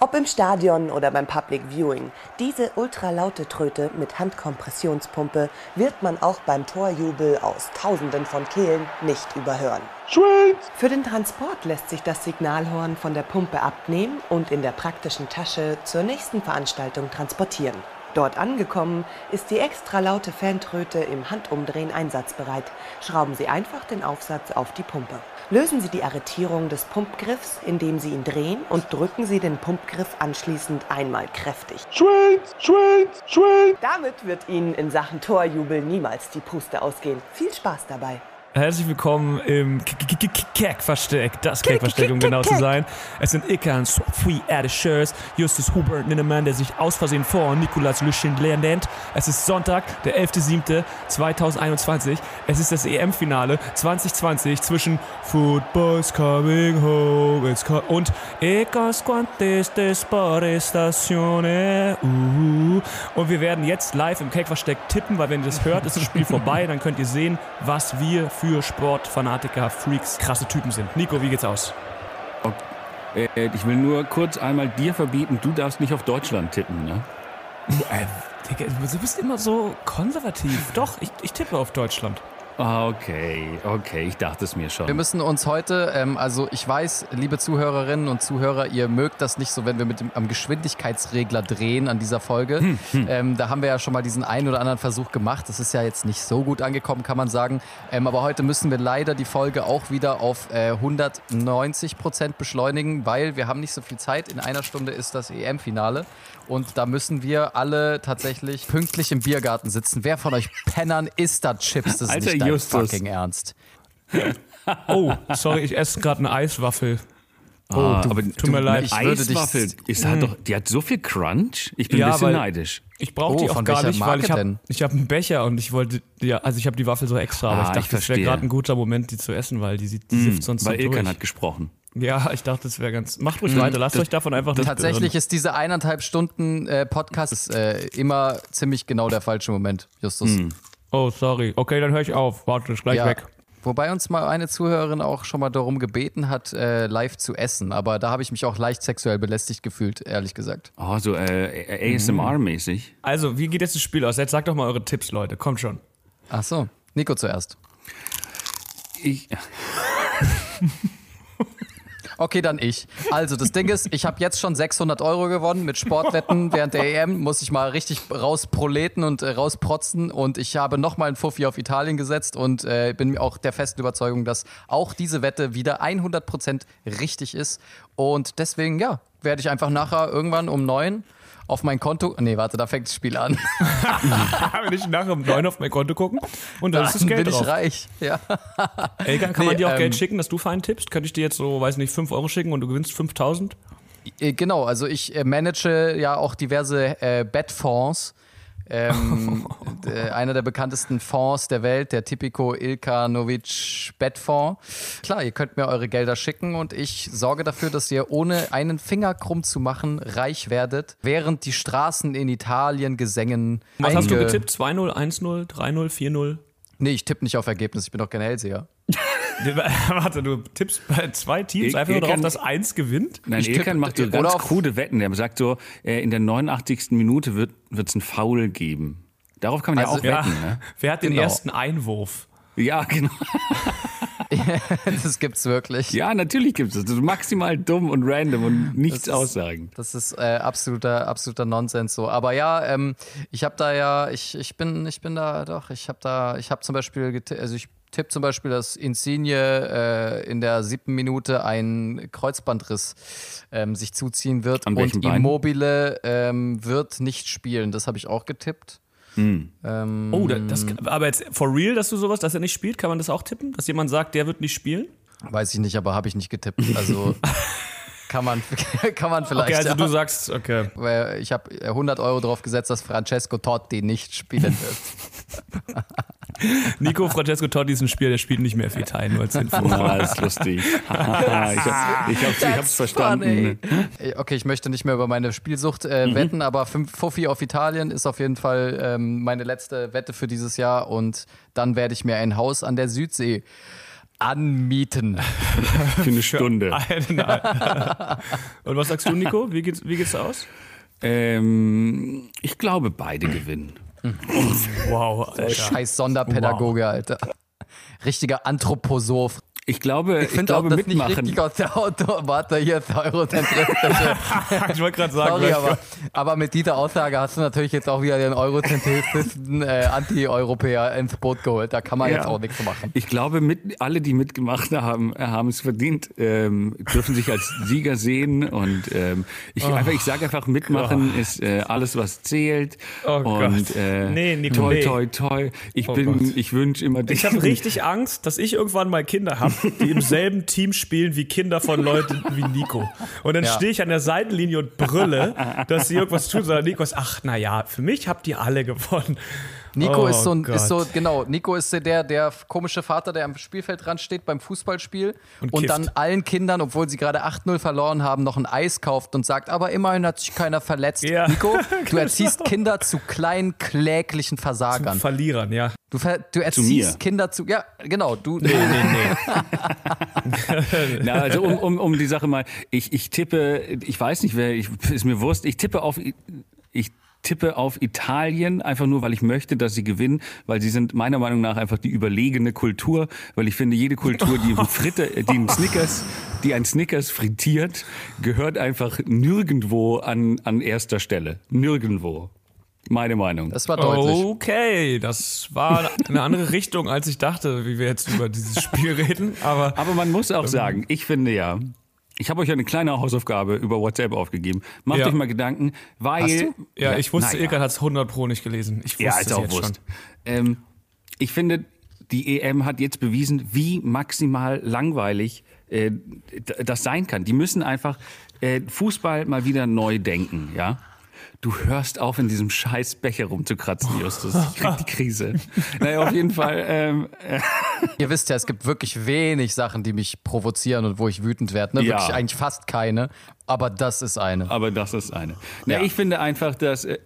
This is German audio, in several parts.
Ob im Stadion oder beim Public Viewing, diese ultralaute Tröte mit Handkompressionspumpe wird man auch beim Torjubel aus Tausenden von Kehlen nicht überhören. Für den Transport lässt sich das Signalhorn von der Pumpe abnehmen und in der praktischen Tasche zur nächsten Veranstaltung transportieren. Dort angekommen ist die extra laute Fantröte im Handumdrehen einsatzbereit. Schrauben Sie einfach den Aufsatz auf die Pumpe. Lösen Sie die Arretierung des Pumpgriffs, indem Sie ihn drehen und drücken Sie den Pumpgriff anschließend einmal kräftig. Damit wird Ihnen in Sachen Torjubel niemals die Puste ausgehen. Viel Spaß dabei. Herzlich willkommen im Kerk-Versteck, das Kerk-Versteck, um genau zu sein. Es sind Ikan, Swapfui, Erdeshers, Justus Hubert, Ninnemann, der sich aus Versehen vor Nikolas Lüschindler nennt. Es ist Sonntag, der 11.07.2021. Es ist das EM-Finale 2020 zwischen Football's Coming Home it's co und Ecas Quantes Desparestazione. Uh. Und wir werden jetzt live im Kerk-Versteck tippen, weil wenn ihr das hört, ist das Spiel vorbei. Dann könnt ihr sehen, was wir für Sportfanatiker, Freaks, krasse Typen sind. Nico, wie geht's aus? Okay. Äh, ich will nur kurz einmal dir verbieten, du darfst nicht auf Deutschland tippen, ne? Äh, Digga, du bist immer so konservativ. Doch, ich, ich tippe auf Deutschland. Ah, okay, okay, ich dachte es mir schon. Wir müssen uns heute, ähm, also ich weiß, liebe Zuhörerinnen und Zuhörer, ihr mögt das nicht so, wenn wir mit dem am Geschwindigkeitsregler drehen an dieser Folge. Hm, hm. Ähm, da haben wir ja schon mal diesen einen oder anderen Versuch gemacht. Das ist ja jetzt nicht so gut angekommen, kann man sagen. Ähm, aber heute müssen wir leider die Folge auch wieder auf äh, 190 Prozent beschleunigen, weil wir haben nicht so viel Zeit. In einer Stunde ist das EM-Finale und da müssen wir alle tatsächlich pünktlich im Biergarten sitzen. Wer von euch Pennern isst da Chips? Das ist Alter nicht dein Justus. fucking Ernst. Oh, sorry, ich esse gerade eine Eiswaffel. Oh, Ah, du, aber tut mir leid. ich würde dich- Eiswaffel, ist halt doch, die hat so viel Crunch. Ich bin Ja, ein bisschen weil- neidisch. Ich brauche Oh, die auch von gar nicht, weil Marke ich habe hab einen Becher und ich wollte, ja, also ich habe die Waffel so extra, aber Ah, ich ich dachte, das wäre gerade ein guter Moment, die zu essen, weil die, sieht- die Hm, sift sonst weil so Ilkan durch. hat gesprochen. Ja, ich dachte, das wäre ganz. Macht ruhig weiter, lasst euch davon einfach nicht Tatsächlich ist diese eineinhalb Stunden äh, Podcast ist, äh, immer ziemlich genau der falsche Moment, Justus. beirren. Oh, sorry. Okay, dann höre ich auf. Warte, ist gleich Ja. weg. Wobei uns mal eine Zuhörerin auch schon mal darum gebeten hat, äh, live zu essen. Aber da habe ich mich auch leicht sexuell belästigt gefühlt, ehrlich gesagt. Oh, so äh, ASMR-mäßig. Also, wie geht jetzt das Spiel aus? Jetzt sagt doch mal eure Tipps, Leute. Kommt schon. Ach so, Nico zuerst. Ich, Okay, dann ich. Also, das Ding ist, ich habe jetzt schon 600 Euro gewonnen mit Sportwetten während der EM. Muss ich mal richtig rausproleten und äh, rausprotzen. Und ich habe nochmal einen Fuffi auf Italien gesetzt und äh, bin auch der festen Überzeugung, dass auch diese Wette wieder 100% richtig ist. Und deswegen, ja, werde ich einfach nachher irgendwann um neun auf mein Konto. Nee, warte, da fängt das Spiel an. Wenn ich nachher um 9 auf mein Konto gucken und dann ist das Dann Geld bin ich drauf. reich. Ja. Elkan, kann Nee, man dir auch ähm, Geld schicken, dass du fein tippst? Könnte ich dir jetzt so, weiß nicht, 5 Euro schicken und du gewinnst 5000? Äh, Genau, also ich äh, manage ja auch diverse äh, Bettfonds. Ähm, äh, einer der bekanntesten Fonds der Welt, der Tipico Ilkanovic Bettfonds. Klar, ihr könnt mir eure Gelder schicken und ich sorge dafür, dass ihr ohne einen Finger krumm zu machen reich werdet, während die Straßen in Italien Gesängen. Was hast du getippt? 2-0, 1-0, 3-0, 4-0? Nee, ich tippe nicht auf Ergebnis, ich bin doch kein Hellseher. Warte, du tippst bei zwei Teams Ich- einfach nur darauf, dass eins gewinnt? nein, Ich Ilkan macht so ganz auf- krude Wetten. Der sagt so, äh, in der 89. Minute wird es ein Foul geben. Darauf kann man ja Also, auch Ja. wetten, ne? Wer hat den Genau. ersten Einwurf? Ja, genau. das gibt's wirklich. Ja, natürlich gibt es das. Das ist maximal dumm und random und nichts Das ist- aussagen. Das ist äh, absoluter, absoluter Nonsens so. Aber ja, ähm, ich habe da ja, ich, ich bin, ich bin da doch, ich habe da, ich habe zum Beispiel, also ich tippe zum Beispiel, dass Insigne äh, in der siebten Minute einen Kreuzbandriss ähm, sich zuziehen wird An und? Immobile ähm, wird nicht spielen. Das habe ich auch getippt. Hm. Ähm, Oh, da- das, aber jetzt for real, dass du sowas, dass er nicht spielt, kann man das auch tippen? Dass jemand sagt, der wird nicht spielen? weiß ich nicht, aber habe ich nicht getippt. Also kann man, kann man vielleicht. Okay, also ja. du sagst, okay. Weil ich habe 100 Euro drauf gesetzt, dass Francesco Totti nicht spielen wird. Nico Francesco Totti ist ein Spieler, der spielt nicht mehr für Italien, nur als Info. Ah, ist lustig. ich hab, ich hab's, ich hab's verstanden. Äh, Okay, ich möchte nicht mehr über meine Spielsucht äh, wetten, aber fünf Fuffi auf Italien ist auf jeden Fall ähm, meine letzte Wette für dieses Jahr und dann werde ich mir ein Haus an der Südsee anmieten. Für eine Stunde. Und was sagst du, Nico? Wie geht's, wie geht's aus? Ähm, ich glaube, beide gewinnen. Wow, Alter. Scheiß Sonderpädagoge, wow. Alter. Richtiger Anthroposoph. Ich glaube, ich, ich glaube, das mitmachen. nicht richtig aus der Automate hier ist eurozentristische. ich wollte gerade sagen, Sorry, aber, aber, mit dieser Aussage hast du natürlich jetzt auch wieder den eurozentristischen äh, Anti-Europäer ins Boot geholt. Da kann man ja. jetzt auch nichts machen. Ich glaube, mit, alle, die mitgemacht haben, haben es verdient, ähm, dürfen sich als Sieger sehen und ähm, ich, oh, ich sage einfach, mitmachen Gott. ist äh, alles, was zählt. Oh und äh, nee, Nico, toi, toi, toi. Ich oh bin, ich wünsche immer. Ich habe richtig Angst, dass ich irgendwann mal Kinder habe die im selben Team spielen wie Kinder von Leuten wie Nico. Und dann ja. stehe ich an der Seitenlinie und brülle, dass sie irgendwas tun, sondern Nico ist, ach, naja, für mich habt ihr alle gewonnen. Nico oh ist, so ein, ist so, genau, Nico ist der, der komische Vater, der am Spielfeld dran steht beim Fußballspiel und, und dann allen Kindern, obwohl sie gerade 8-0 verloren haben, noch ein Eis kauft und sagt, aber immerhin hat sich keiner verletzt. Ja. Nico, du erziehst genau. Kinder zu kleinen, kläglichen Versagern. Zu Verlierern, ja. Du, du erziehst Kinder zu, ja, genau, du. Nee, nee, nee. Na, also um, um, um die Sache mal, ich, ich tippe, ich weiß nicht, wer, ich, ist mir Wurst, ich tippe auf, ich tippe auf Italien, einfach nur, weil ich möchte, dass sie gewinnen, weil sie sind meiner Meinung nach einfach die überlegene Kultur, weil ich finde, jede Kultur, die Fritte, die einen Snickers, die ein Snickers frittiert, gehört einfach nirgendwo an, an erster Stelle. Nirgendwo. Meine Meinung. Das war deutlich. Okay, das war eine andere Richtung, als ich dachte, wie wir jetzt über dieses Spiel reden. Aber, aber man muss auch sagen, ich finde ja, ich habe euch eine kleine Hausaufgabe über WhatsApp aufgegeben. Macht ja. euch mal Gedanken, weil. Hast du? Ja, ja ich wusste, naja. Ilkan hat es 100 Pro nicht gelesen. Ich wusste ja, ist auch jetzt Schon. Ähm, ich finde, die EM hat jetzt bewiesen, wie maximal langweilig äh, das sein kann. Die müssen einfach äh, Fußball mal wieder neu denken, ja. Du hörst auf, in diesem scheiß Becher rumzukratzen, Justus. Ich krieg die Krise. naja, auf jeden Fall. Ähm, äh. Ihr wisst ja, es gibt wirklich wenig Sachen, die mich provozieren und wo ich wütend werde. Ne? Wirklich ja. eigentlich fast keine. Aber das ist eine. Aber das ist eine. Na, ja. Ich finde einfach, dass. Äh,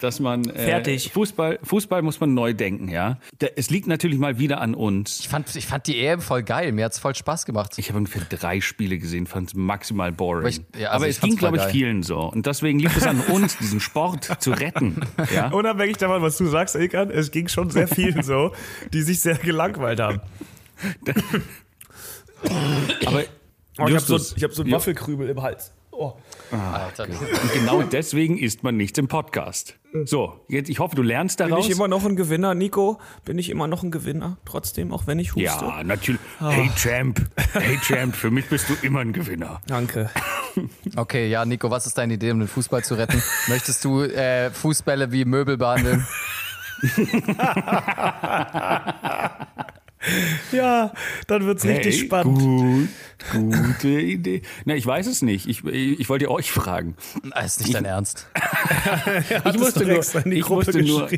dass man äh, fertig Fußball Fußball muss man neu denken, ja. Es liegt natürlich mal wieder an uns. Ich fand ich fand die EM voll geil, mir hat's voll Spaß gemacht. Ich habe ungefähr drei Spiele gesehen, fand es maximal boring. Aber, ich, ja, also Aber es ging glaube ich vielen so und deswegen liegt es an uns, diesen Sport zu retten, ja. Unabhängig davon, was du sagst, Ilkan, es ging schon sehr vielen so, die sich sehr gelangweilt haben. Aber oh, ich habe so, hab so einen Waffelkrübel im Hals. Oh. Ah, Alter. Und genau deswegen isst man nichts im Podcast. So, jetzt, ich hoffe, du lernst daraus. Bin ich immer noch ein Gewinner, Nico? Bin ich immer noch ein Gewinner? Trotzdem, auch wenn ich huste? Ja, natürlich. Oh. Hey Champ, hey Champ, für mich bist du immer ein Gewinner. Danke. Okay, ja, Nico, was ist deine Idee, um den Fußball zu retten? Möchtest du äh, Fußbälle wie Möbel behandeln? ja, dann wird's hey, richtig spannend. Gut, gute Idee. Na, ich weiß es nicht. Ich, ich, ich wollte euch fragen. Das ist nicht dein Ernst. ich, musste nur, ich, musste nur,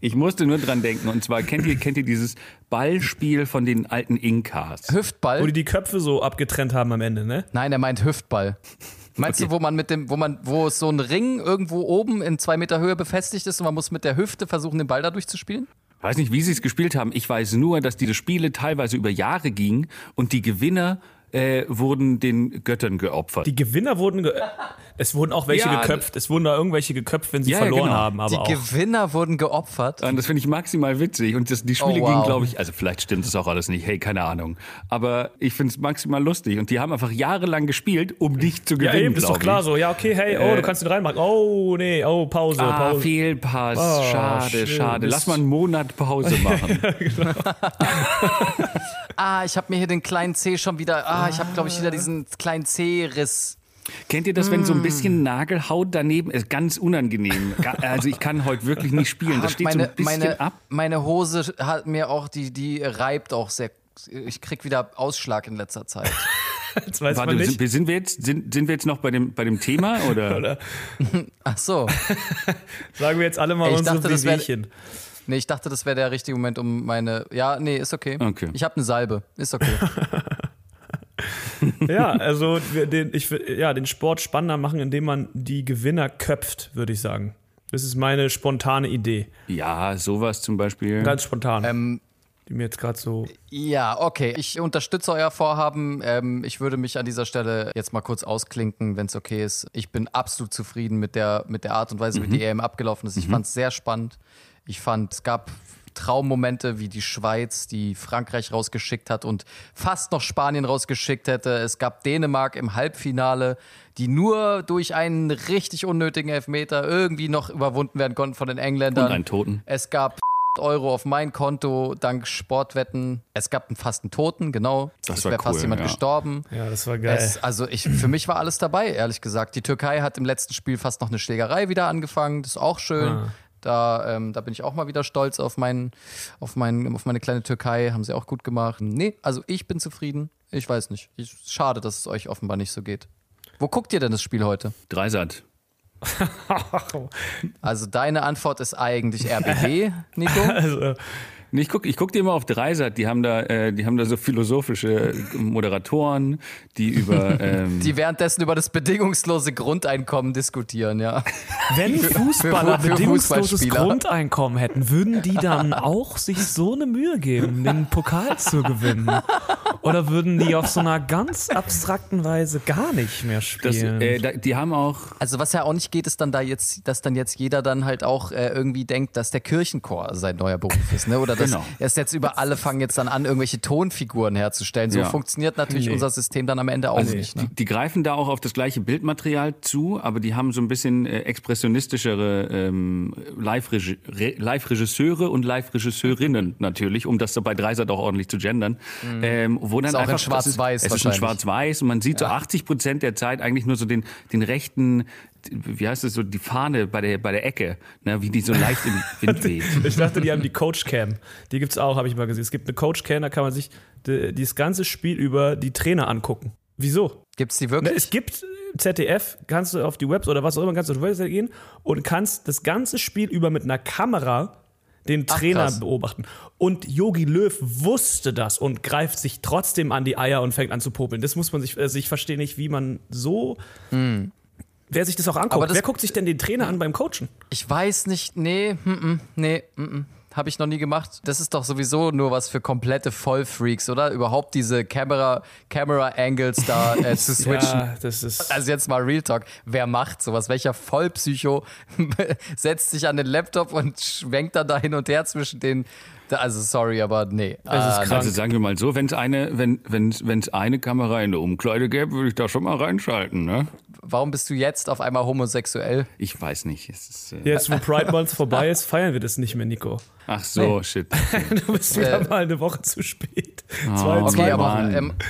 ich musste nur dran denken. Und zwar, kennt ihr, kennt ihr dieses Ballspiel von den alten Inkas? Hüftball? Wo die die Köpfe so abgetrennt haben am Ende, ne? Nein, er meint Hüftball. Meinst okay. du, wo man mit dem, wo man, wo so ein Ring irgendwo oben in zwei Meter Höhe befestigt ist und man muss mit der Hüfte versuchen, den Ball da durchzuspielen? Weiß nicht, wie sie es gespielt haben. Ich weiß nur, dass diese Spiele teilweise über Jahre gingen und die Gewinner äh, wurden den Göttern geopfert. Die Gewinner wurden ge es wurden auch welche ja, geköpft. Es wurden da irgendwelche geköpft, wenn sie ja, verloren genau. haben. Aber die auch. Gewinner wurden geopfert. Und das finde ich maximal witzig. Und das, die Spiele oh, wow. gingen, glaube ich, also vielleicht stimmt das auch alles nicht. Hey, keine Ahnung. Aber ich finde es maximal lustig. Und die haben einfach jahrelang gespielt, um nicht zu gewinnen. Ja, eben, ist doch klar ich. so. Ja, okay, hey, oh, äh, du kannst ihn reinmachen. Oh, nee, oh, Pause, ah, Pause. Fehlpass. Oh, schade, schön. schade. Lass mal einen Monat Pause machen. genau. ah, ich habe mir hier den kleinen C schon wieder. Ah, ich habe, glaube ich, wieder diesen kleinen C-Riss. Kennt ihr das, wenn so ein bisschen mm. Nagelhaut daneben ist? Ganz unangenehm. Also ich kann heute wirklich nicht spielen. Das steht meine, so ein bisschen meine, ab. Meine Hose hat mir auch, die, die reibt auch sehr. Ich krieg wieder Ausschlag in letzter Zeit. Jetzt weiß Warte, man nicht. Sind, sind, wir jetzt, sind, sind wir jetzt noch bei dem, bei dem Thema? Oder? oder? Ach so. Sagen wir jetzt alle mal ich unsere dachte, Wehwehchen. Nee, ich dachte, das wäre der richtige Moment, um meine. Ja, nee, ist okay. okay. Ich habe eine Salbe. Ist okay. ja, also den, ich, ja, den Sport spannender machen, indem man die Gewinner köpft, würde ich sagen. Das ist meine spontane Idee. Ja, sowas zum Beispiel. Ganz spontan. Ähm, die mir jetzt gerade so. Ja, okay. Ich unterstütze euer Vorhaben. Ähm, ich würde mich an dieser Stelle jetzt mal kurz ausklinken, wenn es okay ist. Ich bin absolut zufrieden mit der, mit der Art und Weise, mhm. wie die EM abgelaufen ist. Ich mhm. fand es sehr spannend. Ich fand, es gab Traummomente wie die Schweiz, die Frankreich rausgeschickt hat und fast noch Spanien rausgeschickt hätte. Es gab Dänemark im Halbfinale, die nur durch einen richtig unnötigen Elfmeter irgendwie noch überwunden werden konnten von den Engländern. Und einen Toten. Es gab Euro auf mein Konto dank Sportwetten. Es gab einen fast einen Toten, genau. Das, das wäre cool, fast jemand ja. gestorben. Ja, das war geil. Es, also ich, für mich war alles dabei, ehrlich gesagt. Die Türkei hat im letzten Spiel fast noch eine Schlägerei wieder angefangen. Das ist auch schön. Ah. Da, ähm, da bin ich auch mal wieder stolz auf, mein, auf, mein, auf meine kleine Türkei. Haben sie auch gut gemacht. Nee, also ich bin zufrieden. Ich weiß nicht. Ich, schade, dass es euch offenbar nicht so geht. Wo guckt ihr denn das Spiel heute? Dreisat. also deine Antwort ist eigentlich RBB, Nico? Also, ich gucke ich guck dir immer auf Dreisat, die haben da, äh, die haben da so philosophische Moderatoren, die über ähm die währenddessen über das bedingungslose Grundeinkommen diskutieren, ja. Wenn Fußballer für, für bedingungsloses Grundeinkommen hätten, würden die dann auch sich so eine Mühe geben, den Pokal zu gewinnen? Oder würden die auf so einer ganz abstrakten Weise gar nicht mehr spielen? Das, äh, die haben auch. Also was ja auch nicht geht, ist dann da jetzt, dass dann jetzt jeder dann halt auch äh, irgendwie denkt, dass der Kirchenchor sein neuer Beruf ist, ne? Oder dass genau. erst jetzt über alle fangen jetzt dann an, irgendwelche Tonfiguren herzustellen. So ja. funktioniert natürlich nee. unser System dann am Ende auch also nicht. Ne? Die, die, greifen da auch auf das gleiche Bildmaterial zu, aber die haben so ein bisschen äh, expressionistischere ähm, Live-Regisseure und Live-Regisseurinnen natürlich, um das so bei Dreisat auch ordentlich zu gendern. Mhm. Ähm, wo dann ist einfach, Schwarz-Weiß Es ist in Schwarz-Weiß und man sieht ja. so 80 Prozent der Zeit eigentlich nur so den, den rechten wie heißt es so, die Fahne bei der, bei der Ecke, ne, wie die so leicht im Wind weht. ich dachte, die haben die Coach Cam. Die gibt's auch, habe ich mal gesehen. Es gibt eine Coach Cam, da kann man sich das ganze Spiel über die Trainer angucken. Wieso? Gibt's die wirklich? Es gibt ZDF, kannst du auf die Webs oder was auch immer, kannst du auf die Website gehen und kannst das ganze Spiel über mit einer Kamera den Trainer Ach, beobachten. Und Yogi Löw wusste das und greift sich trotzdem an die Eier und fängt an zu popeln. Das muss man sich, also ich verstehe nicht, wie man so. Hm. Wer sich das auch anguckt. Das, wer guckt sich denn den Trainer an beim Coachen? Ich weiß nicht, nee, mm, mm, nee, mm, habe ich noch nie gemacht. Das ist doch sowieso nur was für komplette Vollfreaks, oder? Überhaupt diese Camera, Camera Angles da äh, zu switchen. ja, das ist also jetzt mal Real Talk. Wer macht sowas? Welcher Vollpsycho setzt sich an den Laptop und schwenkt dann da hin und her zwischen den also sorry, aber nee. Also, also sagen wir mal so, wenn es eine, wenn, wenn, wenn's eine Kamera in der Umkleide gäbe, würde ich da schon mal reinschalten, ne? Warum bist du jetzt auf einmal homosexuell? Ich weiß nicht. Ist, äh jetzt, wo Pride Month vorbei ist, feiern wir das nicht mehr, Nico. Ach so, nee. shit. du bist wieder äh, mal eine Woche zu spät. Oh, zwei, okay, zwei aber ähm, äh,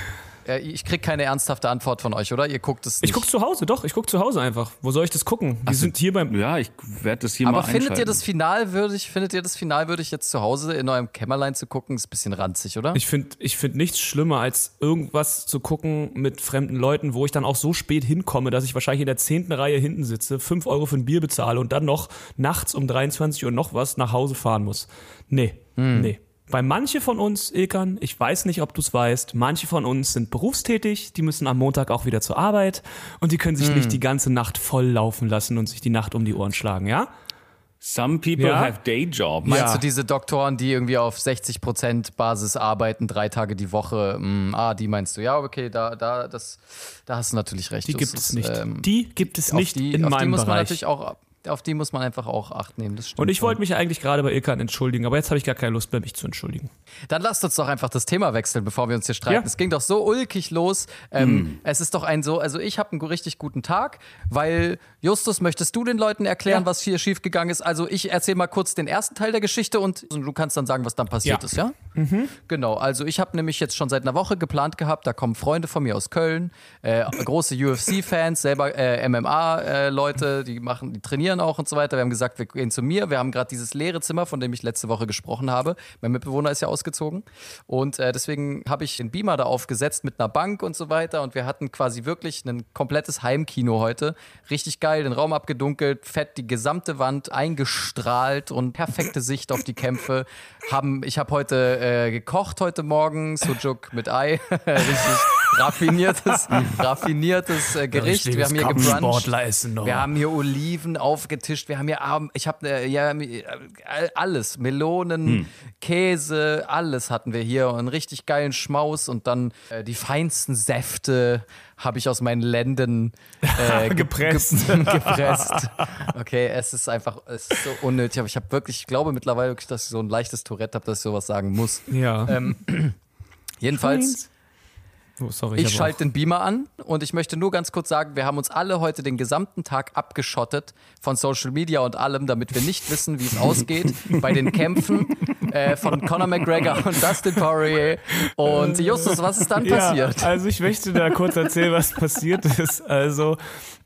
ich krieg keine ernsthafte Antwort von euch, oder? Ihr guckt es nicht. Ich guck zu Hause, doch. Ich guck zu Hause einfach. Wo soll ich das gucken? Wir sind hier beim. Ja, ich werde das hier Aber mal findet ihr das Final würdig? Findet ihr das Final würdig, jetzt zu Hause in eurem Kämmerlein zu gucken? Ist ein bisschen ranzig, oder? Ich finde ich find nichts schlimmer, als irgendwas zu gucken mit fremden Leuten, wo ich dann auch so spät hinkomme, dass ich wahrscheinlich in der zehnten Reihe hinten sitze, fünf Euro für ein Bier bezahle und dann noch nachts um 23 Uhr noch was nach Hause fahren muss. Nee, hm. nee. Weil manche von uns, Ilkan, ich weiß nicht, ob du es weißt, manche von uns sind berufstätig, die müssen am Montag auch wieder zur Arbeit und die können sich mm. nicht die ganze Nacht voll laufen lassen und sich die Nacht um die Ohren schlagen, ja? Some people ja. have day job. Meinst ja. du diese Doktoren, die irgendwie auf 60% Basis arbeiten, drei Tage die Woche? Mh, mm, ah, die meinst du? Ja, okay, da, da, das, da hast du natürlich recht. Die gibt es nicht. Ähm, die gibt es nicht die, in meinem Bereich. Die muss man natürlich auch auf die muss man einfach auch Acht nehmen. Das stimmt. Und ich wollte mich eigentlich gerade bei Ilkan entschuldigen, aber jetzt habe ich gar keine Lust mehr, mich zu entschuldigen. Dann lasst uns doch einfach das Thema wechseln, bevor wir uns hier streiten. Ja. Es ging doch so ulkig los. Ähm, mm. Es ist doch ein so, also ich habe einen richtig guten Tag, weil Justus, möchtest du den Leuten erklären, ja. was hier schiefgegangen ist? Also ich erzähle mal kurz den ersten Teil der Geschichte und du kannst dann sagen, was dann passiert ja. ist, ja? Mhm. Genau, also ich habe nämlich jetzt schon seit einer Woche geplant gehabt, da kommen Freunde von mir aus Köln, äh, große UFC-Fans, selber äh, MMA-Leute, äh, die machen, die trainieren auch und so weiter. Wir haben gesagt, wir gehen zu mir. Wir haben gerade dieses leere Zimmer, von dem ich letzte Woche gesprochen habe. Mein Mitbewohner ist ja ausgezogen und äh, deswegen habe ich den Beamer da aufgesetzt mit einer Bank und so weiter und wir hatten quasi wirklich ein komplettes Heimkino heute. Richtig geil geil, den Raum abgedunkelt, fett die gesamte Wand eingestrahlt und perfekte Sicht auf die Kämpfe. Haben, ich habe heute äh, gekocht heute Morgen, Sujuk mit Ei. Richtig raffiniertes, raffiniertes äh, Gericht. Wir haben hier gebruncht. Essen noch. Wir haben hier Oliven aufgetischt. Wir haben hier Abend, ich habe äh, ja, alles, Melonen, hm. Käse, alles hatten wir hier und einen richtig geilen Schmaus und dann äh, die feinsten Säfte habe ich aus meinen Lenden äh, gepresst. Ge gepresst. Okay, es ist einfach, es ist so unnötig, aber ich habe wirklich, ich glaube mittlerweile wirklich, dass ich so ein leichtes Tourette habe, dass ich sowas sagen muss. Ja. Ähm, jedenfalls. Oh, sorry, ich, schalte den Beamer an und ich möchte nur ganz kurz sagen, wir haben uns alle heute den gesamten Tag abgeschottet von Social Media und allem, damit wir nicht wissen, wie es ausgeht bei den Kämpfen äh, von Conor McGregor und Dustin Poirier. Und Justus, was ist dann passiert? Ja, also ich möchte da kurz erzählen, was passiert ist. Also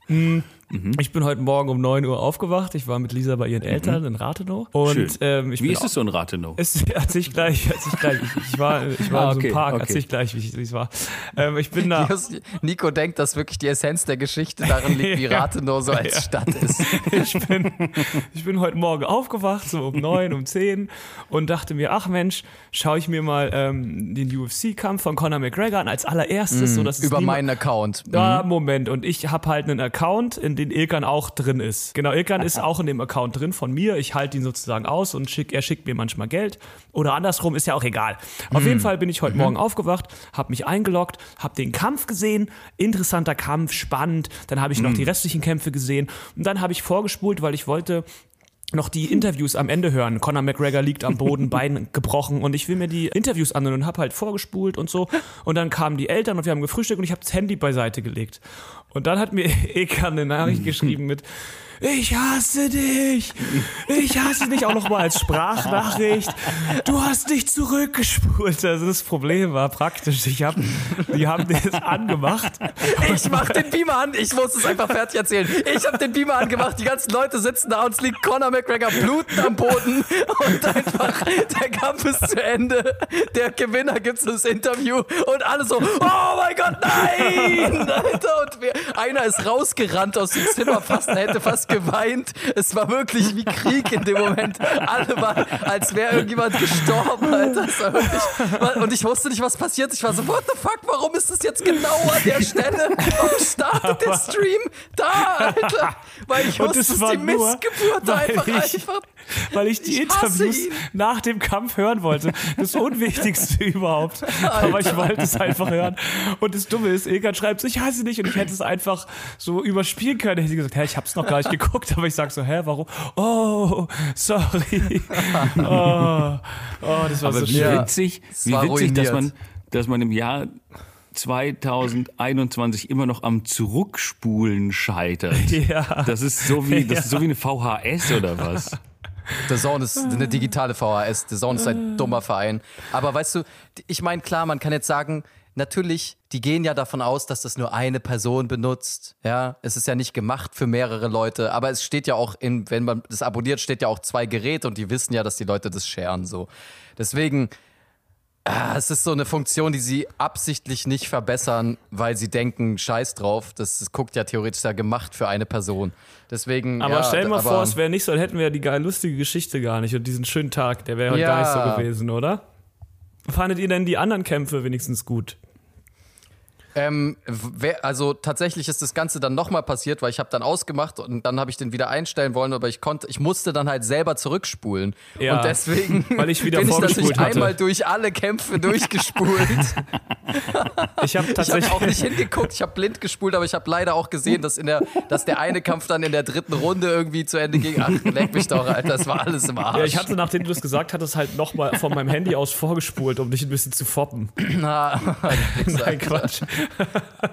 mh, Mhm. Ich bin heute Morgen um 9 Uhr aufgewacht. Ich war mit Lisa bei ihren Eltern mhm. in Rathenow. Und, ähm, wie ist es so in Rathenow? Es erzähl ich gleich, erzähl ich gleich. Ich, ich war, ich war ah, okay, in so einem Park, okay. erzähl ich gleich, wie es war. Ähm, ich bin da. Nico denkt, dass wirklich die Essenz der Geschichte darin liegt, wie Rathenow so als ja. Stadt ist. ich, bin, ich bin heute Morgen aufgewacht, so um 9, um 10 und dachte mir, ach Mensch, schaue ich mir mal ähm, den UFC-Kampf von Conor McGregor an als allererstes. Mm, so, dass über meinen Account. Ja, mm. Moment. Und ich habe halt einen Account, in dem den Ilkan auch drin ist. Genau, Ilkan ist auch in dem Account drin von mir. Ich halte ihn sozusagen aus und schick, er schickt mir manchmal Geld. Oder andersrum, ist ja auch egal. Auf mhm. jeden Fall bin ich heute mhm. Morgen aufgewacht, habe mich eingeloggt, habe den Kampf gesehen. Interessanter Kampf, spannend. Dann habe ich noch mhm. die restlichen Kämpfe gesehen. Und dann habe ich vorgespult, weil ich wollte noch die Interviews am Ende hören. Conor McGregor liegt am Boden, Bein gebrochen und ich will mir die Interviews anhören und habe halt vorgespult und so. Und dann kamen die Eltern und wir haben gefrühstückt und ich habe das Handy beiseite gelegt. Und dann hat mir Eka eine Nachricht geschrieben mit, ich hasse dich, ich hasse dich auch noch mal als Sprachnachricht. Du hast dich zurückgespult. Also das Problem war praktisch, ich hab, die haben das angemacht. Ich mach den Beamer an, ich muss es einfach fertig erzählen. Ich habe den Beamer angemacht, die ganzen Leute sitzen da und es liegt Conor McGregor blutend am Boden und einfach der Kampf ist zu Ende. Der Gewinner gibt das Interview und alle so, oh mein Gott, nein! Alter, und wir, einer ist rausgerannt aus dem Zimmer, fast, hätte fast geweint. Es war wirklich wie Krieg in dem Moment. Alle waren, als wäre irgendjemand gestorben, Alter. Wirklich, und ich wusste nicht, was passiert. Ich war so, what the fuck, warum ist das jetzt genau an der Stelle? Warum startet der Stream da, Alter? Weil ich wusste, es ist die Missgeburt einfach, ich, einfach. Weil ich die ich Interviews nach dem Kampf hören wollte. Das Unwichtigste überhaupt. Alter. Aber ich wollte es einfach hören. Und das Dumme ist, Ilkan schreibt, ich hasse nicht und ich hätte es einfach so überspielen können. Ich hätte gesagt, hä, ich hab's noch gar nicht geguckt geguckt, aber ich sag so, hä, warum? Oh, sorry. Oh, oh das war aber so wie schön. witzig, wie witzig, dass man, dass man im Jahr 2021 immer noch am Zurückspulen scheitert. Ja. Das ist so wie, das ist so wie eine VHS oder was? Der Zone ist eine digitale VHS. Der Zone ist ein dummer Verein. Aber weißt du, ich meine, klar, man kann jetzt sagen, natürlich, die gehen ja davon aus, dass das nur eine Person benutzt. Ja, es ist ja nicht gemacht für mehrere Leute, aber es steht ja auch in, wenn man das abonniert, steht ja auch zwei Geräte und die wissen ja, dass die Leute das sharen so. Deswegen, ah, es ist so eine Funktion, die sie absichtlich nicht verbessern, weil sie denken, scheiß drauf. Das, das guckt ja theoretisch ja gemacht für eine Person. Deswegen. Aber ja, stell dir mal vor, es wäre nicht so, dann hätten wir ja die geile, lustige Geschichte gar nicht und diesen schönen Tag, der wäre heute ja. gar nicht so gewesen, oder? Fandet ihr denn die anderen Kämpfe wenigstens gut? Ähm, also tatsächlich ist das Ganze dann nochmal passiert, weil ich habe dann ausgemacht und dann habe ich den wieder einstellen wollen, aber ich konnte, ich musste dann halt selber zurückspulen. Ja, und deswegen weil ich wieder bin ich natürlich hatte. einmal durch alle Kämpfe durchgespult. ich habe tatsächlich hab auch nicht hingeguckt, ich habe blind gespult, aber ich habe leider auch gesehen, dass, in der, dass der eine Kampf dann in der dritten Runde irgendwie zu Ende ging. Ach, leck mich doch, Alter, das war alles im Arsch. Ja, ich hatte, nachdem du es gesagt hattest, halt nochmal von meinem Handy aus vorgespult, um dich ein bisschen zu foppen. Na, Nein, Quatsch.